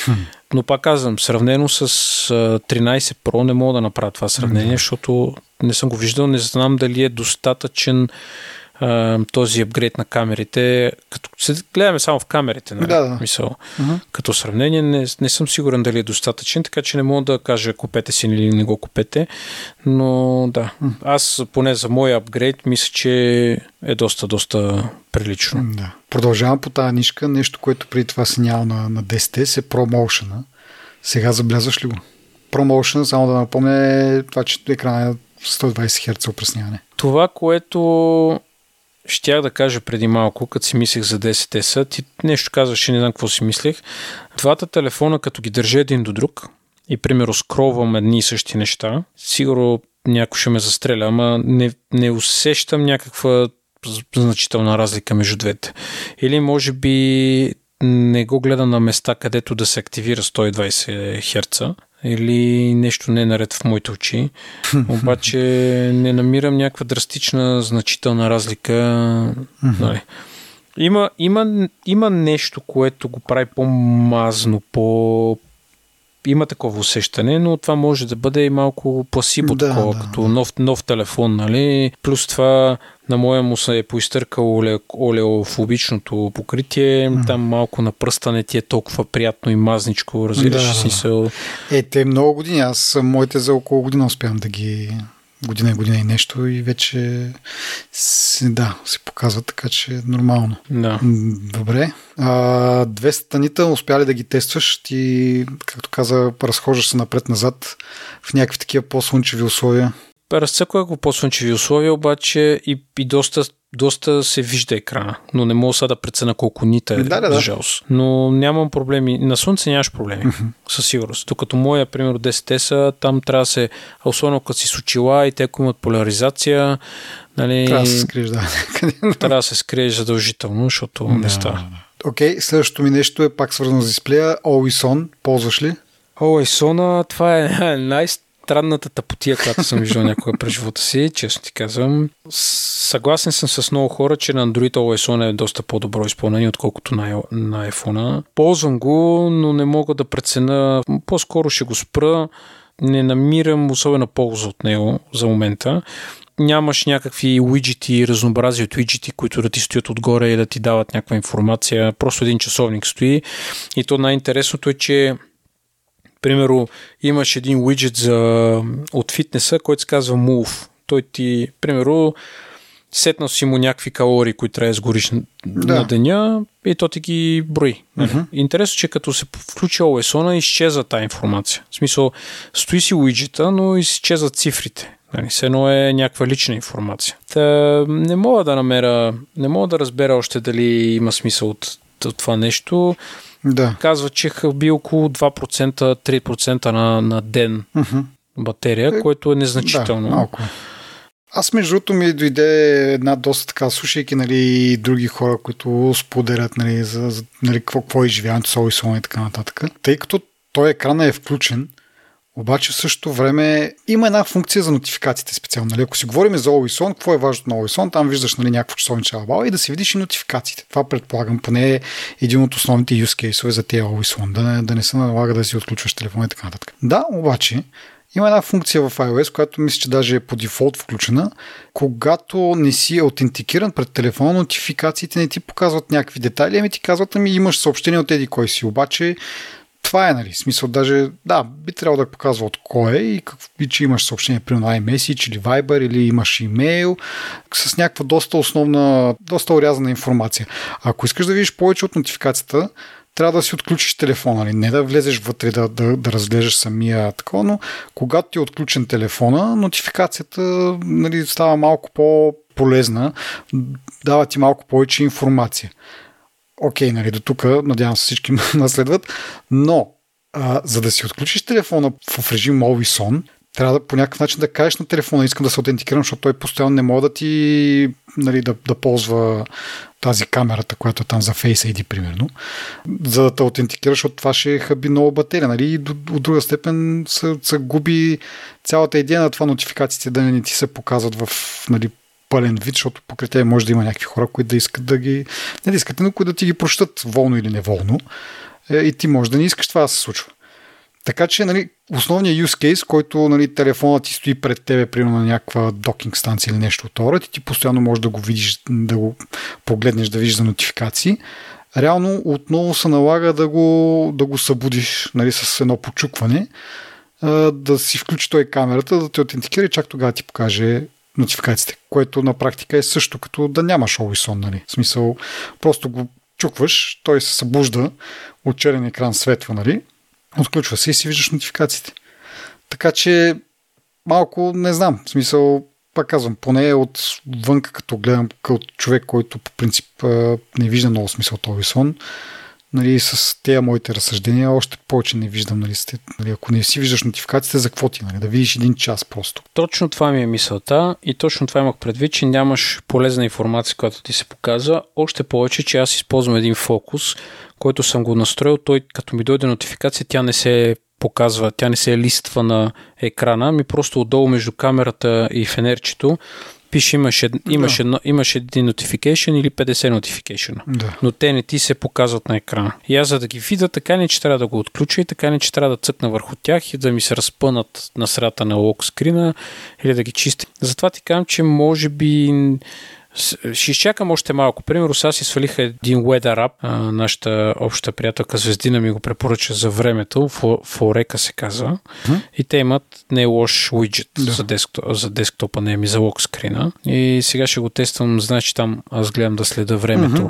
Но пак казвам, сравнено с 13 Pro не мога да направя това сравнение, защото не съм го виждал, не знам дали е достатъчен този апгрейд на камерите, като се гледаме само в камерите, нали? да, да. мисъл. Uh-huh. Като сравнение не, не съм сигурен дали е достатъчен, така че не мога да кажа купете си или не го купете, но да, uh-huh. аз поне за моя апгрейд мисля, че е доста, доста прилично. Да. Продължавам по тази нишка, нещо, което преди това си няма на, на 10 е ProMotion. Сега забелязваш ли го? ProMotion, само да напомня, е това, че екрана е 120 Hz опресняване. Това, което щях да кажа преди малко, като си мислех за 10S, ти нещо казваш и не знам какво си мислех. Двата телефона, като ги държа един до друг и, примерно, скровам едни и същи неща, сигурно някой ще ме застреля, ама не, не усещам някаква значителна разлика между двете. Или може би не го гледа на места, където да се активира 120 Hz или нещо не е наред в моите очи. Обаче не намирам някаква драстична, значителна разлика. Нали. Има, има, има нещо, което го прави по-мазно, по, има такова усещане, но това може да бъде и малко пласибо да, такова, да, като нов, нов телефон, нали? Плюс това на моя му се е поизтъркал оле, олеофобичното покритие, mm. там малко на пръста не ти е толкова приятно и мазничко, разбираш да. смисъл. Е, те много години, аз моите за около година успявам да ги година и година и нещо и вече си, да, се показва така, че е нормално. Да. Добре. А, две станита успяли да ги тестваш? Ти, както каза, разхождаш се напред-назад в някакви такива по-слънчеви условия? Разцъквах го по-слънчеви условия, обаче и, и доста, доста се вижда екрана, но не мога сега да прецена колко нита е, да, да, за жалост. Но нямам проблеми. На слънце нямаш проблеми, със сигурност. Докато моя, примерно 10 са, там трябва да се, особено като си с очила и те, ако имат поляризация, нали, трябва да се скриеш, да. трябва да се скриеш задължително, защото да, не става. Окей, okay, следващото ми нещо е пак свързано с дисплея. Always On, ползваш ли? Always On, това е най- странната тъпотия, която съм виждал някога през живота си, честно ти казвам. Съгласен съм с много хора, че на Android OS е доста по-добро изпълнение, отколкото на, на iPhone. Ползвам го, но не мога да прецена. По-скоро ще го спра. Не намирам особена полза от него за момента нямаш някакви уиджети, разнообразие от уиджети, които да ти стоят отгоре и да ти дават някаква информация. Просто един часовник стои. И то най-интересното е, че Примерно, имаш един уиджет за, от фитнеса, който се казва Move. Той ти, примерно, сетнал си му някакви калории, които трябва да сгориш да. на деня и то ти ги брои. Uh-huh. Интересно, че като се включи OS-на, изчезва тази информация. В смисъл, стои си уиджета, но изчезват цифрите. Нали, все едно е някаква лична информация. Та, не мога да намеря, не мога да разбера още дали има смисъл от, от това нещо. Да. Казва, че би около 2%, 3% на, на ден uh-huh. батерия, е, което е незначително. Да, малко. Аз между другото ми дойде една доста така, слушайки нали, други хора, които споделят нали, за, за нали, какво, какво е изживяването с Always и така нататък. Тъй като той екран е включен, обаче в същото време има една функция за нотификациите специално. Нали? Ако си говорим за Always On, какво е важно на Always On? Там виждаш нали, някакво часовниче и да си видиш и нотификациите. Това предполагам поне е един от основните use case за тези Always On, да не, да не се налага да си отключваш телефона и така нататък. Да, обаче има една функция в iOS, която мисля, че даже е по дефолт включена. Когато не си аутентикиран пред телефона, нотификациите не ти показват някакви детайли, ами ти казват, ами имаш съобщение от еди кой си. Обаче това е, нали, смисъл, даже, да, би трябвало да показва от кой е и, как, и че имаш съобщение, при на iMessage или Viber или имаш имейл с някаква доста основна, доста урязана информация. Ако искаш да видиш повече от нотификацията, трябва да си отключиш телефона, нали? не да влезеш вътре да, да, да разглеждаш самия такова, но когато ти е отключен телефона, нотификацията нали, става малко по-полезна, дава ти малко повече информация. Окей, нали, до тук, надявам се всички наследват, но а, за да си отключиш телефона в режим Always On, трябва да по някакъв начин да кажеш на телефона, искам да се аутентикирам, защото той постоянно не може да ти нали, да, да ползва тази камерата, която е там за Face ID, примерно, за да те аутентикираш, защото това ще хаби много батерия. Нали? И от друга степен се, се губи цялата идея на това нотификациите да не ти се показват в нали, пълен вид, защото покрай тебе може да има някакви хора, които да искат да ги, не да искат, но които да ти ги прощат волно или неволно. Е, и ти може да не искаш това да се случва. Така че нали, основният use case, който нали, телефонът ти стои пред тебе, примерно на някаква докинг станция или нещо от род, и ти постоянно можеш да го видиш, да го погледнеш, да видиш за нотификации, реално отново се налага да го, да го събудиш нали, с едно почукване, да си включи той камерата, да те аутентикира и чак тогава ти покаже нотификациите, което на практика е също като да нямаш Always On, нали? В смисъл, просто го чукваш, той се събужда, от черен екран светва, нали? Отключва се и си виждаш нотификациите. Така че малко не знам. В смисъл, пак казвам, поне от вънка, като гледам като човек, който по принцип не вижда много смисъл този сон, нали, с тези моите разсъждения още повече не виждам. Нали, сте, нали, ако не си виждаш нотификациите, за какво ти? Нали, да видиш един час просто. Точно това ми е мисълта и точно това имах предвид, че нямаш полезна информация, която ти се показва. Още повече, че аз използвам един фокус, който съм го настроил. Той, като ми дойде нотификация, тя не се показва, тя не се листва на екрана, ми просто отдолу между камерата и фенерчето пише имаш, ед, имаш, да. едно, имаш един notification или 50 notification. Да. Но те не ти се показват на екрана. И аз за да ги видя, така не че трябва да го отключа и така не че трябва да цъкна върху тях и да ми се разпънат на средата на локскрина или да ги чистя. Затова ти казвам, че може би ще изчакам още малко. Примерно, сега си свалиха един Weather App. А, нашата обща приятелка Звездина ми го препоръча за времето. Форека се казва. И те имат не лош уиджет да. за, десктоп, за десктопа, не ми за локскрина. И сега ще го тествам. Значи там аз гледам да следа времето.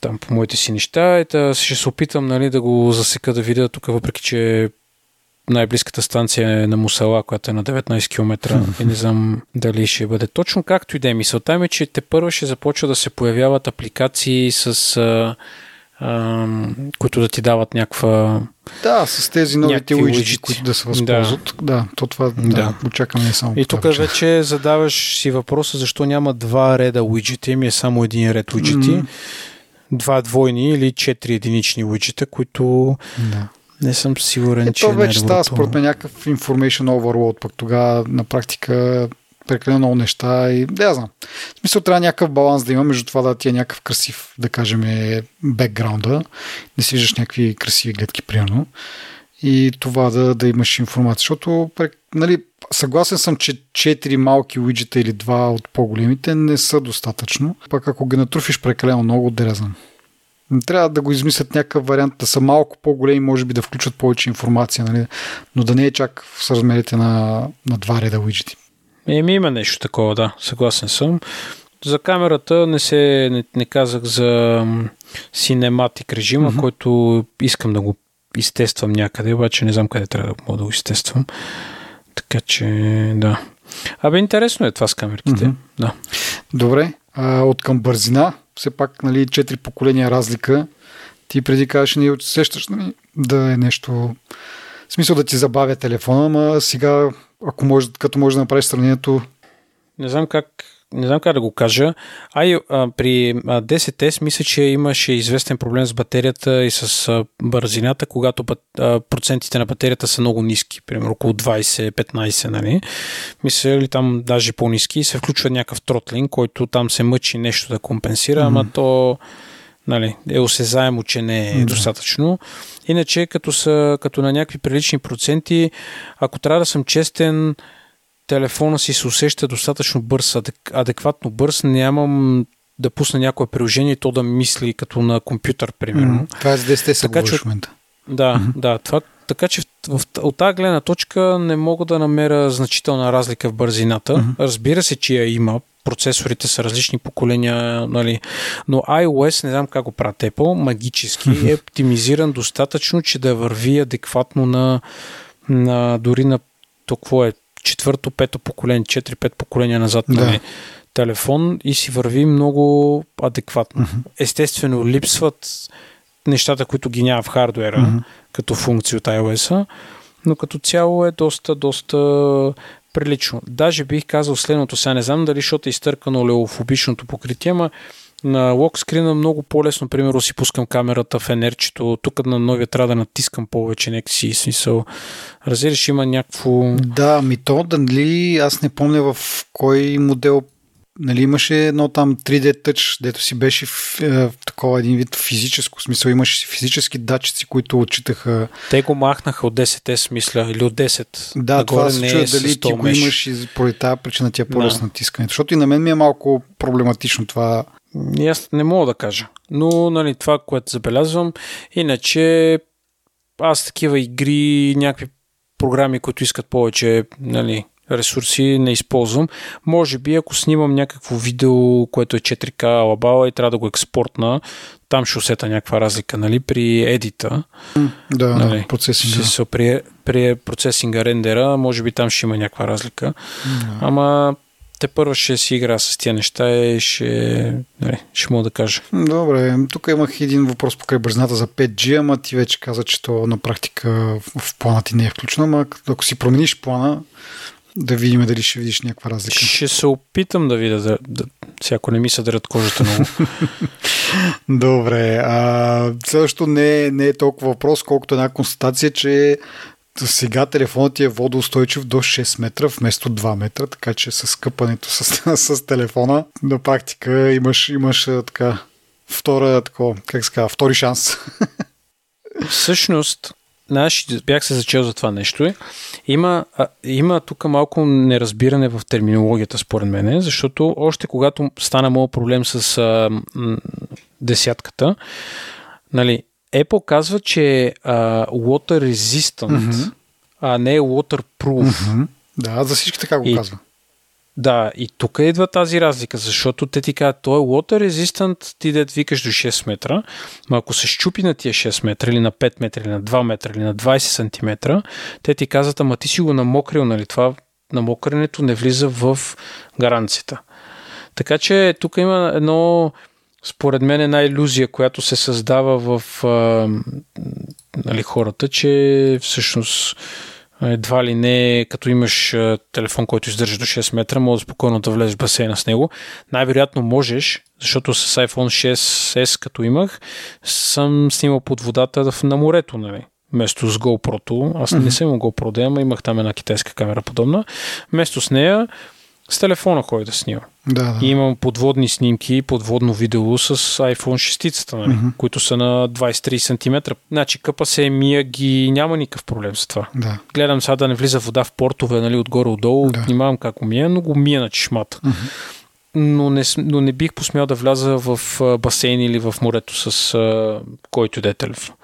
Там по моите си неща. Ета, ще се опитам нали, да го засека да видя тук, въпреки че най-близката станция е на Мусала, която е на 19 км и не знам дали ще бъде точно както и да е. Мисълта ми е, че те първо ще започва да се появяват апликации с а, а, които да ти дават някаква да, с тези новите уиджети, които да се възползват. Да, да то това да, да. очакваме не само. И тук вече. вече задаваш си въпроса защо няма два реда уиджети, ми е само един ред уиджети. Mm-hmm. Два двойни или четири единични уиджета, които да. Не съм сигурен, е, че. То вече става според мен някакъв information overload, пък тогава на практика прекалено много неща и да я знам. В смисъл трябва някакъв баланс да има между това да ти е някакъв красив, да кажем, бекграунда, не си виждаш някакви красиви гледки, примерно, и това да, да имаш информация, защото нали, съгласен съм, че 4 малки уиджета или 2 от по-големите не са достатъчно. Пак ако ги натруфиш прекалено много, да. Трябва да го измислят някакъв вариант, да са малко по-големи, може би да включат повече информация, нали? но да не е чак с размерите на, на два реда уиджети. Еми има нещо такова, да, съгласен съм. За камерата не се не, не казах за синематик режима, mm-hmm. който искам да го изтествам някъде, обаче не знам къде трябва да мога да го изтествам. Така че, да. Абе, интересно е това с камерките. Mm-hmm. Да. Добре. А, от към бързина, все пак, нали, четири поколения разлика. Ти преди казваш, не усещаш нали, да е нещо... В смисъл да ти забавя телефона, ама сега, ако може, като може да направиш сравнението, не знам как не знам как да го кажа. А, а при 10S мисля, че имаше известен проблем с батерията и с бързината, когато процентите на батерията са много ниски, примерно около 20-15, нали? Мисля ли там даже по-низки се включва някакъв тротлинг, който там се мъчи нещо да компенсира, mm-hmm. ама то нали, е осезаемо, че не е mm-hmm. достатъчно. Иначе, като, са, като на някакви прилични проценти, ако трябва да съм честен, телефона си се усеща достатъчно бърз, адекватно бърз, нямам да пусна някое приложение и то да мисли като на компютър, примерно. Mm, това е за 10 така, че, в момента. Да, mm-hmm. да. Това, така че в, от тази гледна точка не мога да намеря значителна разлика в бързината. Mm-hmm. Разбира се, че я има. Процесорите са различни поколения, нали? но iOS, не знам как го правят Apple, магически е оптимизиран достатъчно, че да върви адекватно на, на дори на то какво е четвърто, пето поколение, 4-5 поколения назад да. нали, телефон и си върви много адекватно. Mm-hmm. Естествено, липсват нещата, които ги няма в хардуера, mm-hmm. като функции от iOS, но като цяло е доста, доста прилично. Даже бих казал следното, сега не знам дали защото е изтъркано леофобичното покритие, ама на локскрина много по-лесно, примерно си пускам камерата в енерчето, тук на новия трябва да натискам повече някакси смисъл. Разбираш, има някакво... Да, ми то, дали аз не помня в кой модел нали, имаше едно там 3D Touch, дето си беше в, е, в такова един вид физическо смисъл. Имаше си физически датчици, които отчитаха. Те го махнаха от 10S, мисля, или от 10. Да, Нагоре това се чуя е дали ти го имаш и поради тази причина ти е по-лесно да. натискането. Защото и на мен ми е малко проблематично това и аз не мога да кажа. Но нали, това, което забелязвам, иначе аз такива игри, някакви програми, които искат повече нали, ресурси, не използвам. Може би, ако снимам някакво видео, което е 4K алабала и трябва да го експортна, там ще усета някаква разлика, нали, при едита. Да, нали, процесинга. При, при процесинга рендера, може би там ще има някаква разлика. Да. Ама те първо ще си игра с тия неща и ще, нали, ще мога да кажа. Добре, тук имах един въпрос покрай бързината за 5G, ама ти вече каза, че то на практика в плана ти не е включено, ама ако си промениш плана, да видим дали ще видиш някаква разлика. Ще се опитам да видя, да, да, всяко не ми се дърят кожата много. Добре. А, следващото не е, не е толкова въпрос, колкото една констатация, че сега телефонът ти е водоустойчив до 6 метра вместо 2 метра, така че с къпането с, с телефона на практика имаш, имаш така втора, тако, как се казва, втори шанс. Всъщност, знаеш, бях се зачел за това нещо. Има, има тук малко неразбиране в терминологията, според мен, защото още когато стана моят проблем с а, м, десятката, нали, Apple казва, че е water resistant, mm-hmm. а не е waterproof. Mm-hmm. Да, за всички така го и, казва. Да, и тук идва тази разлика, защото те ти казват, той е water resistant, ти да викаш до 6 метра, но ако се щупи на тия 6 метра, или на 5 метра, или на 2 метра, или на 20 сантиметра, те ти казват, ама ти си го намокрил, нали? Това намокренето не влиза в гаранцията. Така че тук има едно според мен една иллюзия, която се създава в а, нали, хората, че всъщност едва ли не, като имаш телефон, който издържа до 6 метра, може спокойно да влезеш в басейна с него. Най-вероятно можеш, защото с iPhone 6s, като имах, съм снимал под водата на морето, нали? Вместо с GoPro-то. Аз mm-hmm. не съм GoPro да ама имах там една китайска камера подобна. Вместо с нея с телефона кой да снима. Да, да. И имам подводни снимки, подводно видео с iPhone 6, нали, mm-hmm. които са на 23 см. Значи къпа се мия ги, няма никакъв проблем с това. Да. Гледам сега да не влиза вода в портове, нали, отгоре-отдолу, да. внимавам как го мия, но го мия на чешмата. Mm-hmm. Но не, но не бих посмял да вляза в басейн или в морето с а, който да е телефон.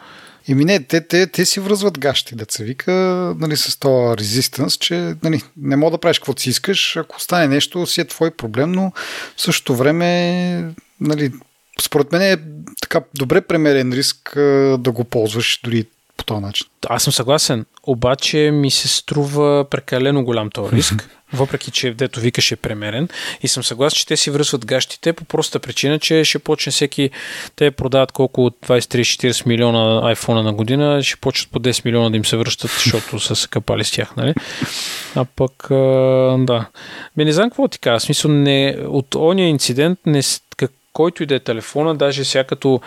Еми не, те, те, те си връзват гащи, да се вика, нали, с този резистанс, че нали, не мога да правиш каквото си искаш, ако стане нещо, си е твой проблем, но в същото време, нали, според мен е така добре премерен риск да го ползваш дори по този начин. Аз съм съгласен, обаче ми се струва прекалено голям този риск, въпреки че дето викаш е премерен. И съм съгласен, че те си връзват гащите по проста причина, че ще почне всеки, те продават колко 20-30-40 милиона iPhone на година, ще почнат по 10 милиона да им се връщат, защото са се капали с тях, нали? А пък, да. Бе, не знам какво ти кажа. Смисъл, не, от ония инцидент, не, който и да е телефона, даже сега като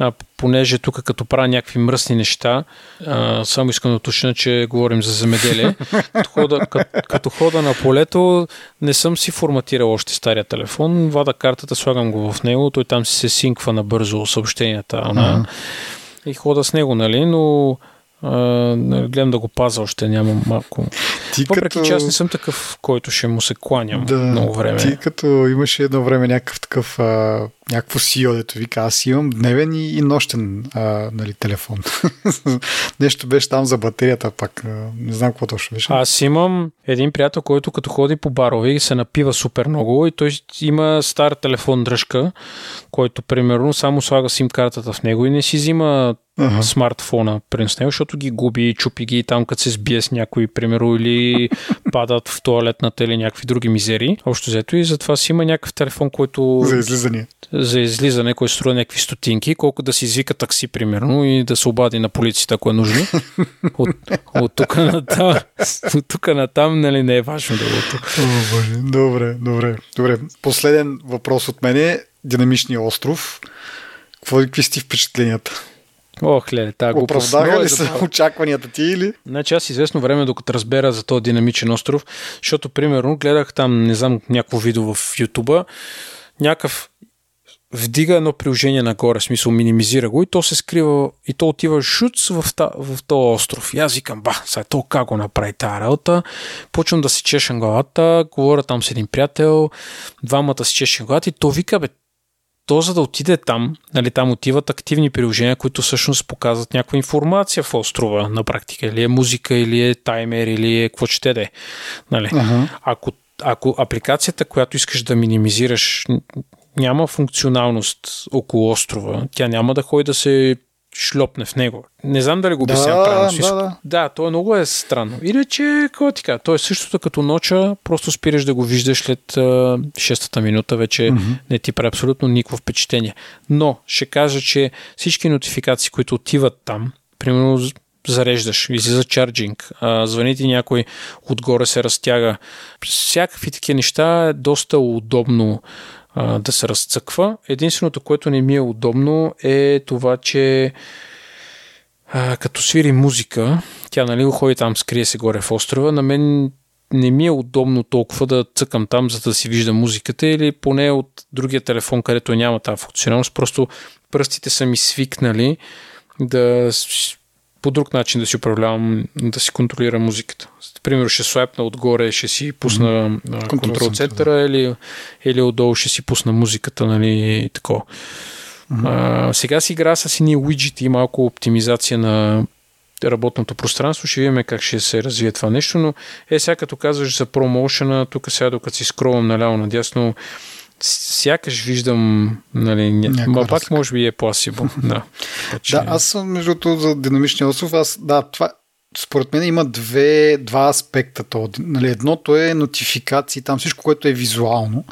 а, понеже тук като правя някакви мръсни неща, а, само искам да уточня, че говорим за земеделие. като, хода, като, като хода на полето, не съм си форматирал още стария телефон. Вада картата, слагам го в него, той там си се синква набързо съобщенията. Uh-huh. И хода с него, нали, но гледам да го паза още, няма малко. Ти Въпреки, като... че аз не съм такъв, който ще му се кланям да, много време. Ти като имаше едно време някакъв такъв а, някакво CEO, дето вика, аз имам дневен и, и нощен а, нали, телефон. Нещо беше там за батерията пак. Не знам какво точно беше. Аз имам един приятел, който като ходи по барови се напива супер много и той има стар телефон дръжка, който примерно само слага сим картата в него и не си взима uh-huh. смартфона през него, защото ги губи, чупи ги там, като се сбие с някой, примерно, или падат в туалетната или някакви други мизери. Общо взето и затова си има някакъв телефон, който... За излизане за излизане, който струва някакви стотинки, колко да си извика такси, примерно, и да се обади на полицията, ако е нужно. От, от тук на там, от тук на там, нали, не е важно другото. О, боже. Добре, добре, добре. Последен въпрос от мен е динамичния остров. Какво, какви сте впечатленията? Ох, ле, тази глупост. Оправдаха ли са очакванията ти или? Значи аз известно време, докато разбера за този динамичен остров, защото, примерно, гледах там, не знам, някакво видео в Ютуба, някакъв вдига едно приложение нагоре, в смисъл минимизира го и то се скрива и то отива шуц в, та, в този остров. И аз викам, ба, сега то как го направи тази работа. Почвам да си чешам главата, говоря там с един приятел, двамата си чешем главата и то вика, бе, то за да отиде там, нали, там отиват активни приложения, които всъщност показват някаква информация в острова на практика. Или е музика, или е таймер, или е какво ще да е. Нали. Uh-huh. Ако ако апликацията, която искаш да минимизираш, няма функционалност около острова, тя няма да ходи да се шлопне в него. Не знам дали го обяснявам да, правилно. Да, да. да, то е много е странно. Иначе, какво ти кажа, то е същото като ноча, просто спираш да го виждаш след шестата минута, вече mm-hmm. не ти прави абсолютно никакво впечатление. Но ще кажа, че всички нотификации, които отиват там, примерно зареждаш, излиза чарджинг, звъни ти някой, отгоре се разтяга. Всякакви такива неща е доста удобно а, да се разцъква. Единственото, което не ми е удобно е това, че а, като свири музика, тя нали ходи там, скрие се горе в острова, на мен не ми е удобно толкова да цъкам там, за да си вижда музиката или поне от другия телефон, където няма тази функционалност, просто пръстите са ми свикнали да по друг начин да си управлявам, да си контролирам музиката. Примерно ще слайпна отгоре, ще си пусна mm-hmm. контрол центъра да. или, или отдолу ще си пусна музиката, нали, тако. Mm-hmm. А, сега си игра с едни уиджити и малко оптимизация на работното пространство. Ще видим как ще се развие това нещо, но е сега като казваш за промоушена, тук сега докато си скровам наляво надясно, сякаш виждам, нали, ма пак може би е пласибо. да, че... да, аз съм между другото за динамичния остров, аз, да, това, според мен има две, два аспекта. То. Нали, едното е нотификации, там всичко, което е визуално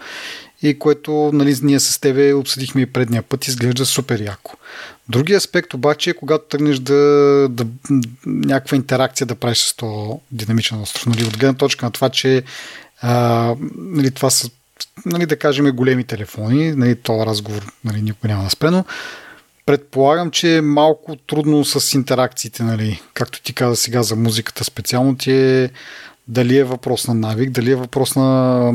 и което нали, ние с тебе обсъдихме и предния път, изглежда супер яко. Другия аспект обаче е когато тръгнеш да, да някаква интеракция да правиш с този динамичен остров. Нали, от гледна точка на това, че а, нали, това са нали, да кажем, големи телефони, нали, този разговор нали, никога няма да спре, но предполагам, че е малко трудно с интеракциите, нали, както ти каза сега за музиката специално, ти е дали е въпрос на навик, дали е въпрос на,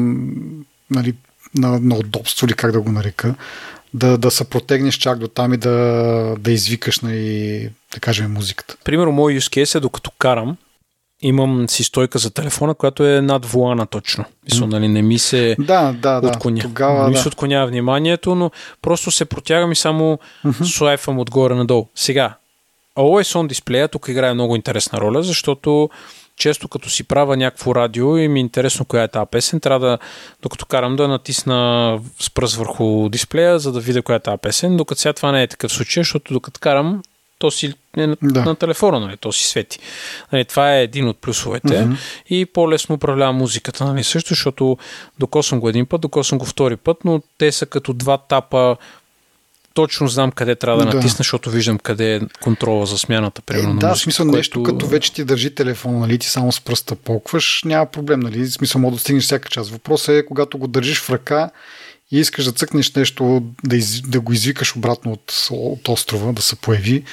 нали, на, на удобство или как да го нарека, да, да се протегнеш чак до там и да, да извикаш, нали, да кажем, музиката. Примерно, мой use е докато карам, имам си стойка за телефона, която е над вулана точно. Мисля, нали, не ми се да, да, да. отклоня. Тогава, не ми се отклонява вниманието, но просто се протягам и само uh-huh. слайфам отгоре надолу. Сега, Always On дисплея тук играе много интересна роля, защото често като си правя някакво радио и ми е интересно коя е тази песен, трябва да, докато карам да натисна с пръст върху дисплея, за да видя коя е тази песен, докато сега това не е такъв случай, защото докато карам то си е на, да. на телефона, нали, то си свети. Нали, това е един от плюсовете mm-hmm. и по-лесно управлява музиката, нали, също, защото докосвам го един път, докосвам го втори път, но те са като два тапа точно знам къде трябва да, да. натисна, защото виждам къде е контрола за смяната. Примерно, е, да, музика, смисъл което... нещо, като вече ти държи телефона, нали, ти само с пръста полкваш, няма проблем, нали, смисъл може да стигнеш всяка част. Въпросът е, когато го държиш в ръка и искаш да цъкнеш нещо, да, из, да го извикаш обратно от, от острова, да се появи,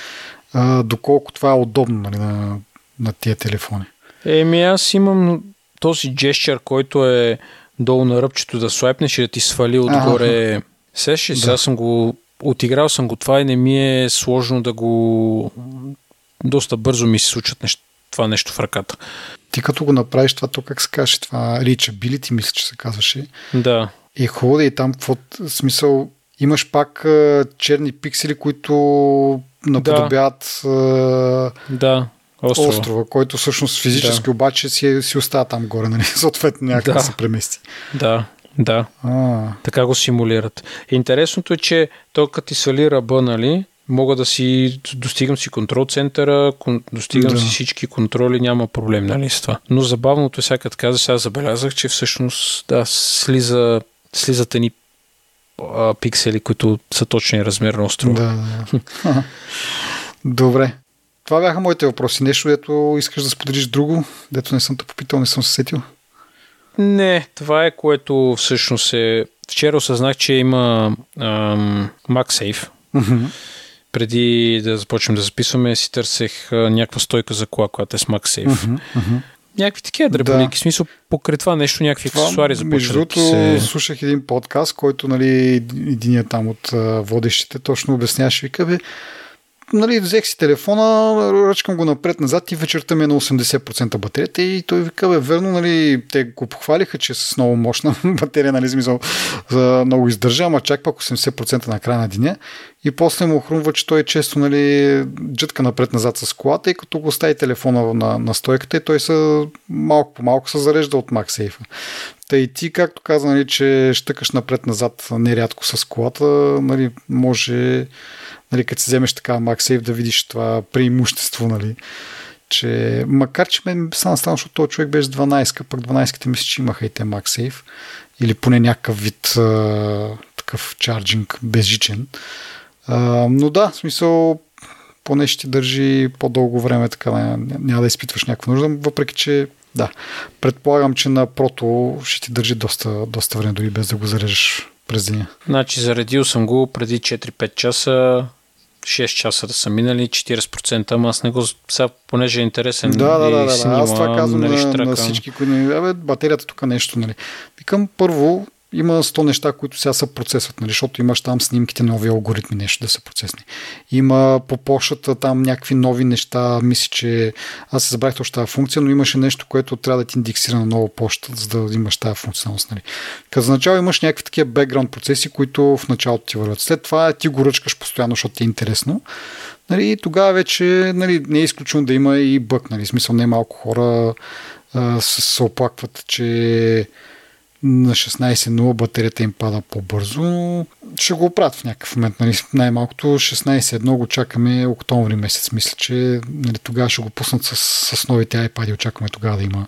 а, доколко това е удобно нали, на, на тия телефони. Еми аз имам този джещър, който е долу на ръбчето да слайпнеш и да ти свали отгоре. Сеш, да. сега съм го отиграл съм го това и не ми е сложно да го... Доста бързо ми се случат нещо, това нещо в ръката. Ти като го направиш това, то как се каже, това reachability, мисля, че се казваше. Да. И хубаво и там, какво смисъл, имаш пак черни пиксели, които наподобяват да. да. Острова. острова, който всъщност физически да. обаче си, си остава там горе, нали? съответно някак да. се премести. Да, да. А. Така го симулират. Интересното е, че то като ти свали ръба, нали, мога да си достигам си контрол центъра, достигам да. си всички контроли, няма проблем нали, с това. Но забавното е, сега като каза, сега забелязах, че всъщност да, слиза, слизат ни а, пиксели, които са точни размер на острова. Да, да. Добре. Това бяха моите въпроси. Нещо, дето искаш да споделиш друго, дето не съм те попитал, не съм се сетил. Не, това е което всъщност е... Вчера осъзнах, че има ам, MagSafe. Mm-hmm. Преди да започнем да записваме, си търсех а, някаква стойка за кола, която е с MagSafe. Mm-hmm. Mm-hmm. Някакви такива дреболики, да. смисъл покрай това нещо, някакви аксесуари започват. Между другото, се... слушах един подкаст, който нали, един там от водещите точно обясняваше, вика, бе, нали, взех си телефона, ръчкам го напред-назад и вечерта ми е на 80% батерията и той вика, бе, верно, нали, те го похвалиха, че е с много мощна батерия, нали, смисъл, за много издържа, ама чак пак 80% на края на деня. И после му хрумва, че той е често, нали, джътка напред-назад с колата и като го остави телефона на, на стойката и той се малко по малко се зарежда от MagSafe. Та и ти, както каза, нали, че щъкаш напред-назад нерядко с колата, нали, може нали, като си вземеш така MagSafe да видиш това преимущество, нали, че макар, че мен стана стана, защото този човек беше 12, пък 12-ките мисля, че имаха и те MagSafe или поне някакъв вид а, такъв чарджинг безжичен. А, но да, в смисъл поне ще ти държи по-дълго време, така няма да изпитваш някаква нужда, въпреки че да, предполагам, че на прото ще ти държи доста, доста време, дори без да го зарежеш през деня. Значи заредил съм го преди 4-5 часа, 6 часа да са минали, 40%, ама аз не го, сега, понеже е интересен да, да, да, да, да. аз това казвам нали, на, на, всички, които, абе, батерията тук нещо, нали. Викам, първо, има 100 неща, които сега се процесват, нали, защото имаш там снимките, нови алгоритми, нещо да са процесни. Има по почтата там някакви нови неща, мисля, че аз се забравих точно тази функция, но имаше нещо, което трябва да ти индексира на нова почта, за да имаш тази функционалност. Нали. Като за начало имаш някакви такива бекграунд процеси, които в началото ти върват. След това ти го ръчкаш постоянно, защото ти е интересно. Нали, тогава вече нали, не е изключено да има и бък. Нали. В смисъл не малко хора а, се, се оплакват, че на 16.0 батерията им пада по-бързо. Ще го оправят в някакъв момент. Нали? Най-малкото 16.1 го чакаме октомври месец. Мисля, че нали, тогава ще го пуснат с, с новите iPad. Очакваме тогава да има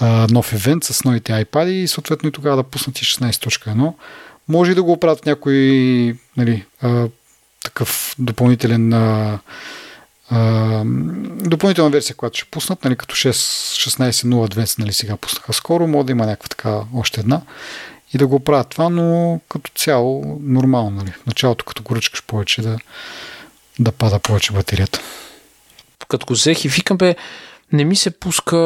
а, нов евент с новите iPad и съответно и тогава да пуснат и 16.1. Може и да го оправят някой нали, а, такъв допълнителен а, допълнителна версия, която ще пуснат, нали, като 16.02 нали, сега пуснаха скоро, може да има някаква така още една и да го правят това, но като цяло нормално. Нали. В началото, като го ръчкаш повече, да, да пада повече батерията. Като го взех и викам, бе, не ми се пуска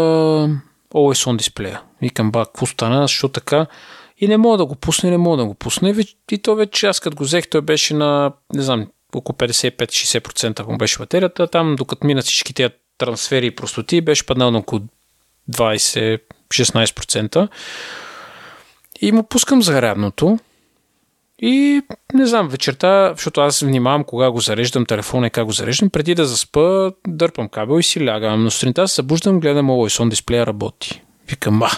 OS on дисплея. Викам, ба, какво стана, защо така? И не мога да го пусне, не мога да го пусне. И то вече аз като го взех, той беше на, не знам, около 55-60% му беше батерията. Там, докато минат всички тези трансфери и простоти, беше паднал на около 20-16%. И му пускам зарядното. И не знам, вечерта, защото аз внимавам кога го зареждам телефона и как го зареждам, преди да заспа, дърпам кабел и си лягам. Но сутринта се събуждам, гледам Always On дисплея работи. Викам, ма,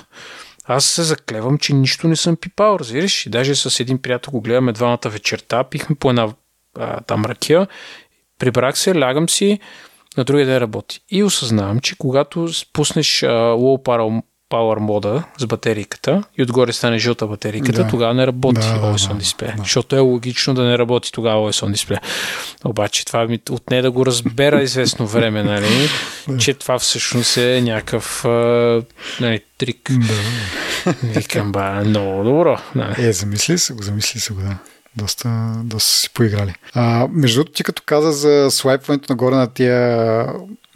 аз се заклевам, че нищо не съм пипал, разбираш? И даже с един приятел го гледаме двамата вечерта, пихме по една а, там ракия, Прибрах се, лягам си, на другия ден работи. И осъзнавам, че когато пуснеш uh, low power, power мода с батерийката и отгоре стане жълта батерийката, да. тогава не работи да, OS on Display. Да. Защото е логично да не работи тогава OS on Display. Обаче това ми отне да го разбера известно време, нали? че това всъщност е някакъв нали, трик. Да. Викам, ба, много добро. Нали? Е, замисли се го, замисли се го, да. Доста, доста си поиграли. А, между другото, ти като каза за слайпването нагоре на тия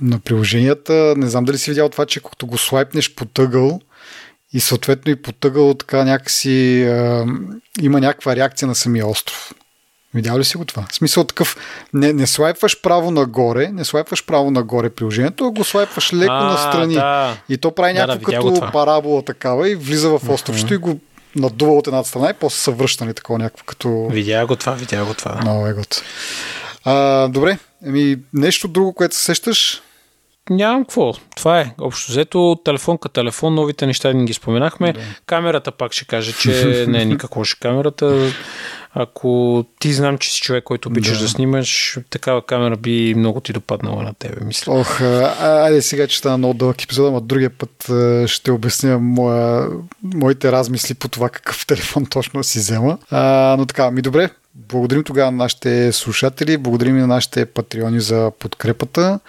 на приложенията, не знам дали си видял това, че когато го слайпнеш по тъгъл и съответно и по тъгъл така някакси а, има някаква реакция на самия остров. Видял ли си го това? В смисъл такъв, не, не слайпваш право нагоре, не слайпваш право нагоре приложението, а го слайпваш леко а, настрани. Да. И то прави да, някакво да, като парабола такава и влиза в островчето uh-huh. и го надува от едната страна и после се връща нали, такова някакво като... Видя го това, видя го това. Много е гото. А, добре, еми нещо друго, което се сещаш? Нямам какво. Това е. Общо взето, телефон като телефон, новите неща не ги споменахме. Да. Камерата пак ще каже, че не е никак лоша камерата. Ако ти знам, че си човек, който обичаш да. да снимаш, такава камера би много ти допаднала на тебе, мисля. Ох, айде сега, че стана много дълъг епизод, но другия път ще обясня моя, моите размисли по това какъв телефон точно си взема. А, но така, ми добре, благодарим тогава на нашите слушатели, благодарим и на нашите патреони за подкрепата.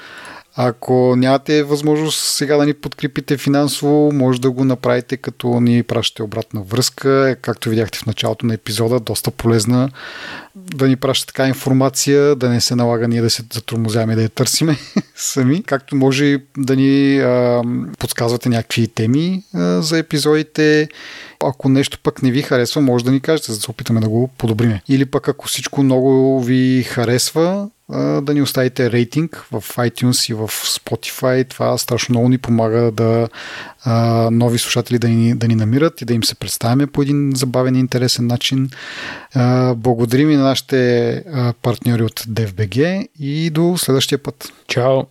Ако нямате възможност сега да ни подкрепите финансово, може да го направите като ни пращате обратна връзка. Както видяхте в началото на епизода, доста полезна да ни праща така информация, да не се налага ние да се затормозяваме да я търсиме сами. Както може да ни а, подсказвате някакви теми а, за епизодите. Ако нещо пък не ви харесва, може да ни кажете, за да се опитаме да го подобриме. Или пък ако всичко много ви харесва, да ни оставите рейтинг в iTunes и в Spotify. Това страшно много ни помага да нови слушатели да ни, да ни намират и да им се представяме по един забавен и интересен начин. Благодарим и на нашите партньори от DFBG и до следващия път. Чао!